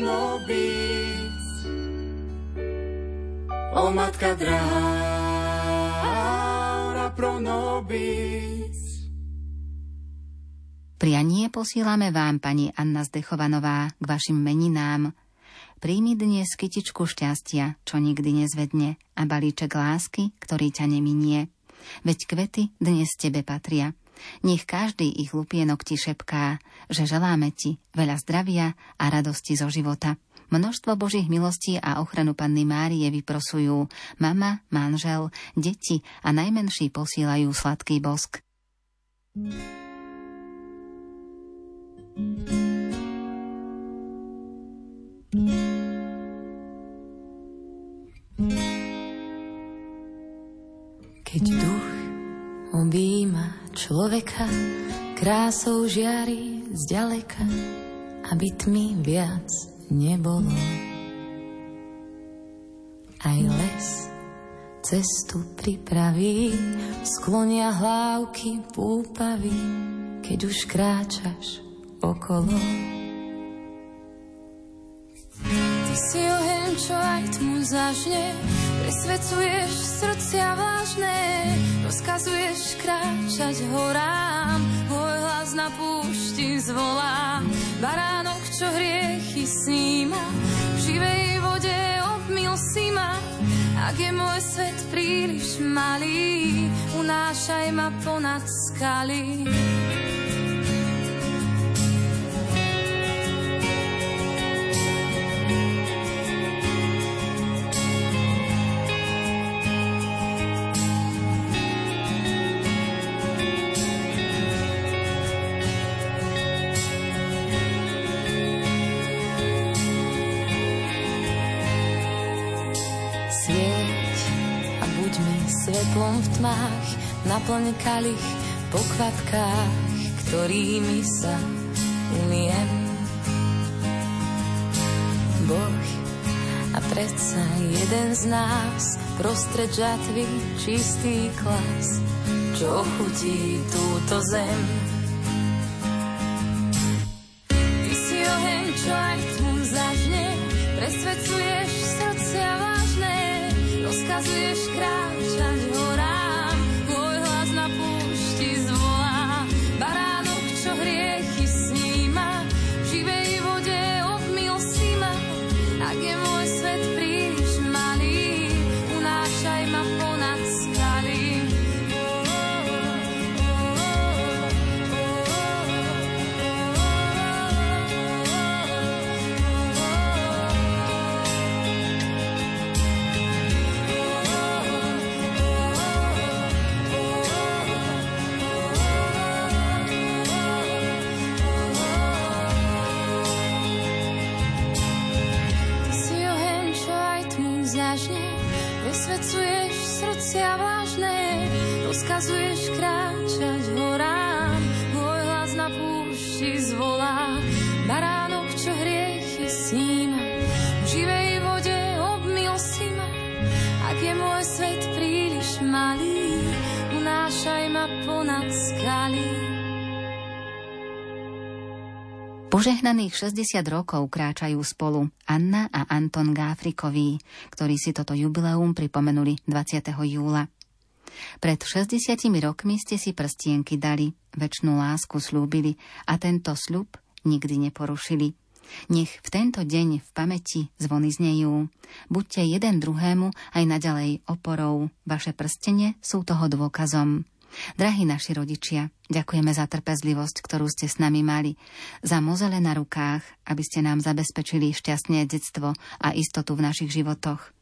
O matka drahá, pro nobis. Prianie posílame vám, pani Anna Zdechovanová, k vašim meninám. Príjmi dnes kytičku šťastia, čo nikdy nezvedne, a balíček lásky, ktorý ťa neminie. Veď kvety dnes tebe patria. Nech každý ich lupienok ti šepká, že želáme ti veľa zdravia a radosti zo života. Množstvo Božích milostí a ochranu Panny Márie vyprosujú mama, manžel, deti a najmenší posílajú sladký bosk. Keď duch objíma človeka, krásou žiari zďaleka, aby tmy viac nebolo. Aj les cestu pripraví, sklonia hlávky púpavy, keď už kráčaš okolo. Ty si oheň, čo aj tmu zažne, presvedcuješ srdcia vážne, rozkazuješ kráčať horám, môj hlas na púšti zvolá, baránok, čo hriechy sníma, v živej vode obmil si ma, ak je môj svet príliš malý, unášaj ma ponad skaly. Tmách, naplň kalich po kvapkách, ktorými sa umiem. Boh a predsa jeden z nás prostred žatvy čistý klas, čo chutí túto zem. Ty si oheň, čo aj tmu zažne, presvedcuješ srdcia vážne, rozkazuješ kráčať Požehnaných 60 rokov kráčajú spolu Anna a Anton Gáfrikoví, ktorí si toto jubileum pripomenuli 20. júla. Pred 60 rokmi ste si prstienky dali, väčšnú lásku slúbili a tento sľub nikdy neporušili. Nech v tento deň v pamäti zvony znejú. Buďte jeden druhému aj naďalej oporou. Vaše prstenie sú toho dôkazom. Drahí naši rodičia, ďakujeme za trpezlivosť, ktorú ste s nami mali, za mozele na rukách, aby ste nám zabezpečili šťastné detstvo a istotu v našich životoch.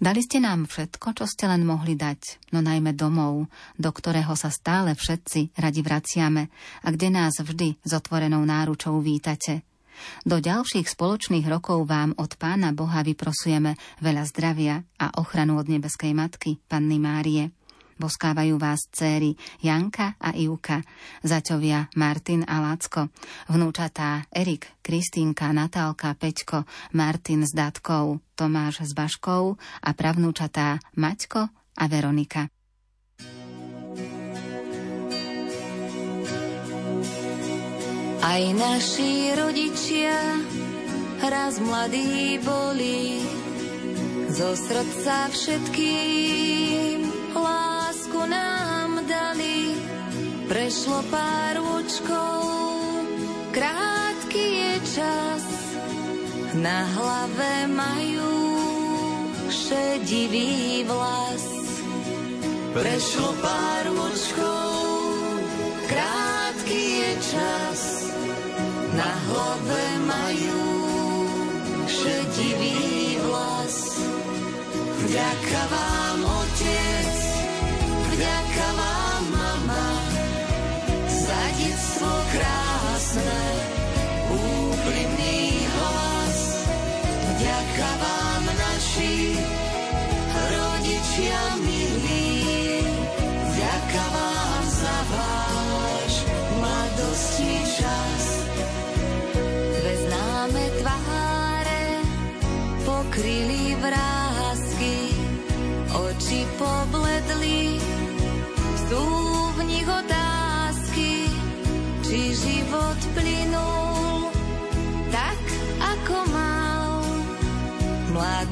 Dali ste nám všetko, čo ste len mohli dať, no najmä domov, do ktorého sa stále všetci radi vraciame a kde nás vždy s otvorenou náručou vítate. Do ďalších spoločných rokov vám od Pána Boha vyprosujeme veľa zdravia a ochranu od nebeskej Matky, Panny Márie. Boskávajú vás céry Janka a Ivka, zaťovia Martin a Lacko, vnúčatá Erik, Kristínka, Natálka, Peťko, Martin s Datkou, Tomáš s Baškou a pravnúčatá Maťko a Veronika. Aj naši rodičia raz mladí boli, zo srdca všetkým lásku nám dali. Prešlo pár účkov, krátky je čas, na hlave majú šedivý vlas. Prešlo pár účkov, krátky je čas, na hlave majú šedivý vlas. Vďaka vám, otec,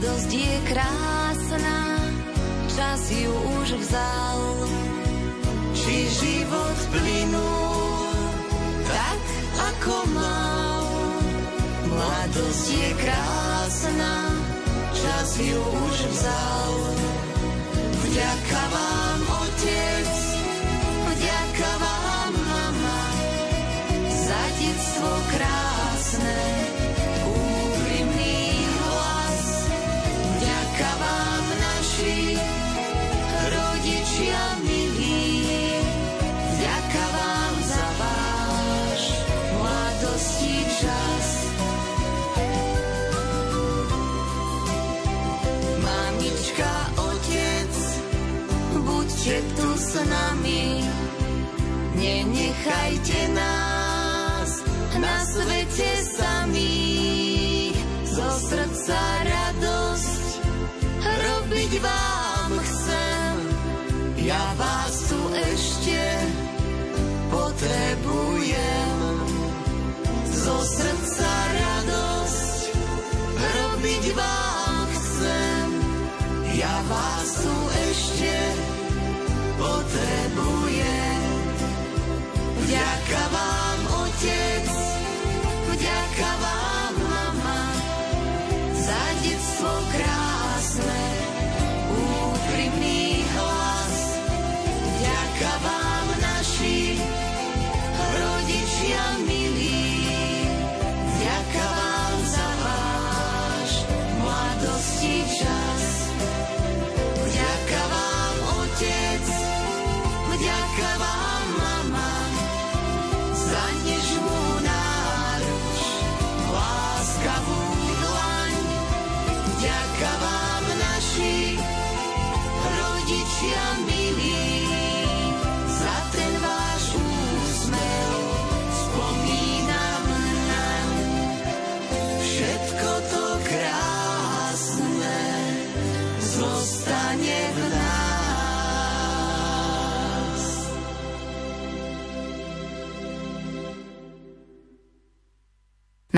Mladosť je krásna, čas ju už vzal. Či život plynul tak, ako mal. Mladosť je krásna, čas ju už vzal. Vďaka vám, Otec, vďaka vám, Mama, za detstvo krásne, buďte tu s nami, nenechajte nás na svete samých. Zo srdca radosť robiť vám chcem, ja vás tu ešte potrebujem. Zo srdca radosť robiť vám chcem, ja vás potrebujem. Vďaka vám, otec,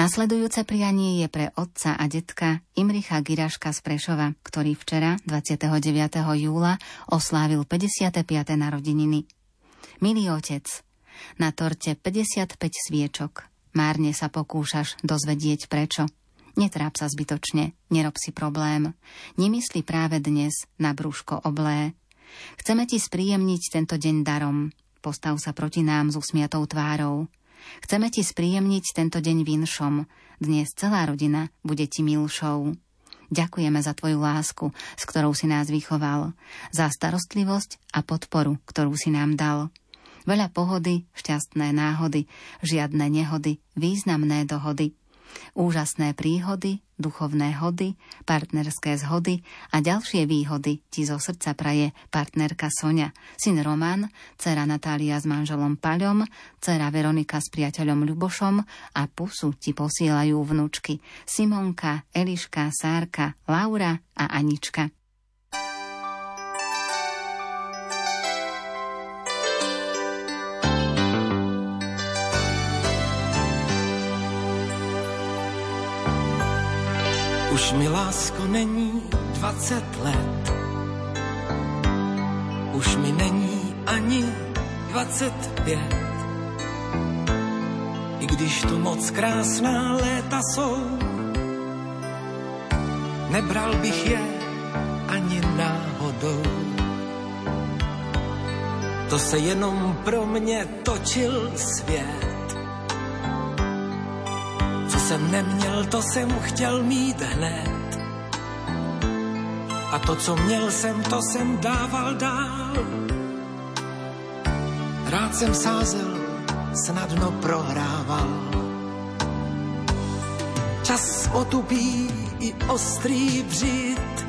Nasledujúce prianie je pre otca a detka Imricha Giraška z Prešova, ktorý včera, 29. júla, oslávil 55. narodeniny. Milý otec, na torte 55 sviečok. Márne sa pokúšaš dozvedieť prečo. Netráp sa zbytočne, nerob si problém. Nemysli práve dnes na brúško oblé. Chceme ti spríjemniť tento deň darom. Postav sa proti nám s usmiatou tvárou. Chceme ti spríjemniť tento deň vinšom. Dnes celá rodina bude ti milšou. Ďakujeme za tvoju lásku, s ktorou si nás vychoval, za starostlivosť a podporu, ktorú si nám dal. Veľa pohody, šťastné náhody, žiadne nehody, významné dohody – Úžasné príhody, duchovné hody, partnerské zhody a ďalšie výhody ti zo srdca praje partnerka Sonia, syn Roman, dcera Natália s manželom Paľom, dcera Veronika s priateľom Ľubošom a pusu ti posielajú vnúčky Simonka, Eliška, Sárka, Laura a Anička. Už mi lásko není 20 let. Už mi není ani 25. I když tu moc krásná léta jsou, nebral bych je ani náhodou. To se jenom pro mě točil svět neměl, to jsem chtěl mít hned. A to, co měl jsem, to jsem dával dál. Rád jsem sázel, snadno prohrával. Čas otupí i ostrý břit.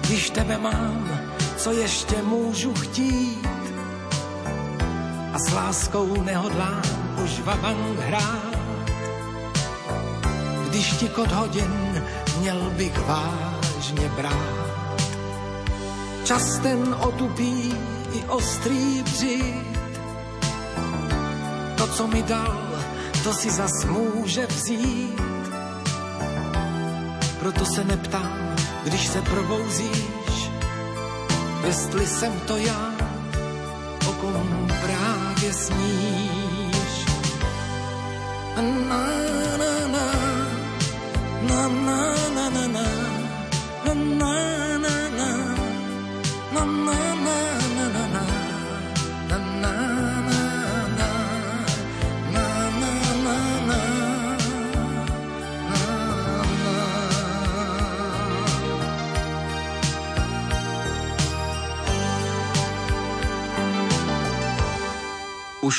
Když tebe mám, co ještě můžu chtít? A s láskou nehodlám už vabank hrát když tikot hodin měl bych vážně brát. Čas ten otupí i ostrý břit. To, co mi dal, to si zas může vzít. Proto se neptám, když se probouzíš, jestli jsem to já, o kom právě sníš.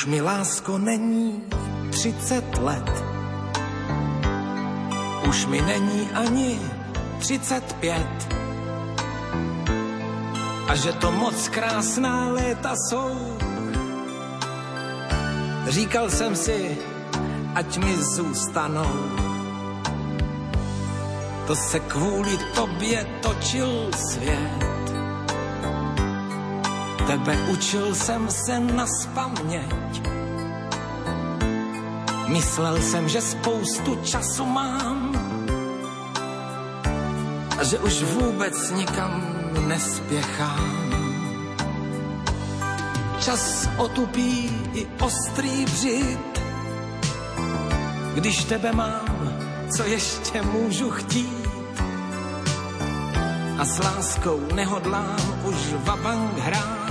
Mi lásko není třicet let. Už mi není ani třicet pět. A že to moc krásná léta jsou. Říkal jsem si, ať mi zůstanou. To se kvůli tobě točil svět. Tebe učil jsem se na spaměť. Myslel jsem, že spoustu času mám a že už vůbec nikam nespěchám. Čas otupí i ostrý břit, když tebe mám, co ještě můžu chtít. A s láskou nehodlám už vabank hrát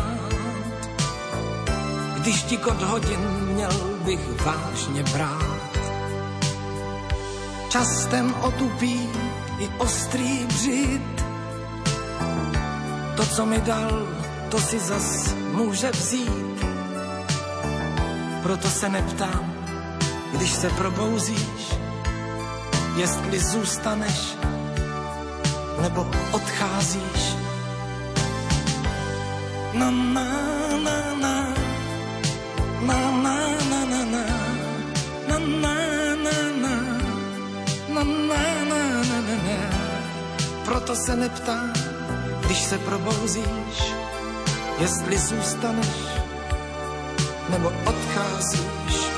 když ti kod hodin měl bych vážně brát. Čas ten otupí i ostrý břit. To, co mi dal, to si zas může vzít. Proto se neptám, když se probouzíš, jestli zůstaneš nebo odcházíš. Na, na, na, na Proto se neptám, když se probouzíš, jestli zůstaneš nebo odcházíš.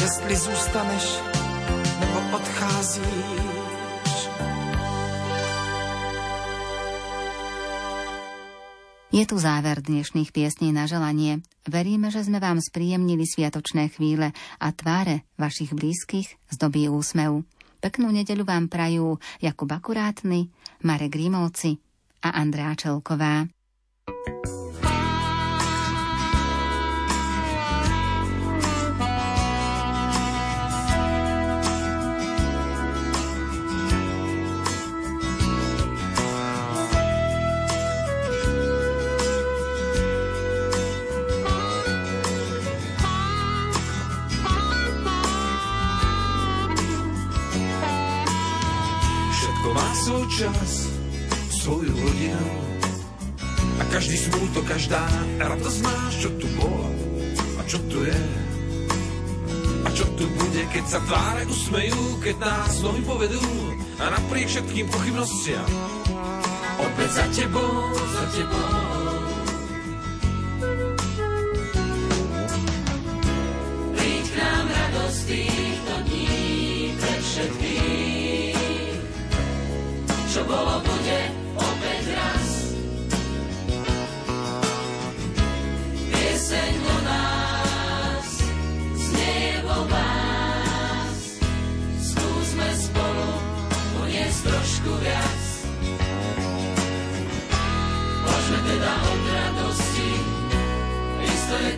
Jestli zůstaneš nebo odcházíš. Je tu záver dnešných piesní na želanie. Veríme, že sme vám spríjemnili sviatočné chvíle a tváre vašich blízkych zdobí úsmev. Peknú nedeľu vám prajú Jakub Akurátny, Marek Grimovci a Andrá Čelková. thank you čas, svoju rodinu. A každý smúto, každá radosť znáš, čo tu bola a čo tu je. A čo tu bude, keď sa tváre usmejú, keď nás nohy povedú a napriek všetkým pochybnostiam. Opäť za tebou, za tebou. Príď k nám radosť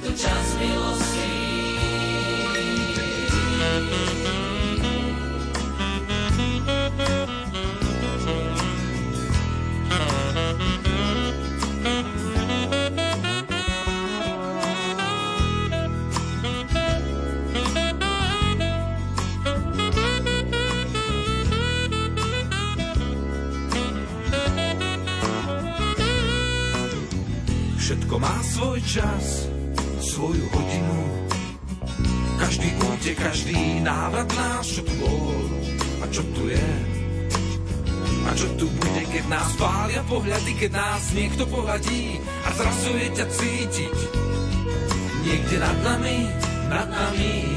tu čas milosti. keď nás niekto pohľadí a zrazu je ťa cítiť. Niekde nad nami, nad nami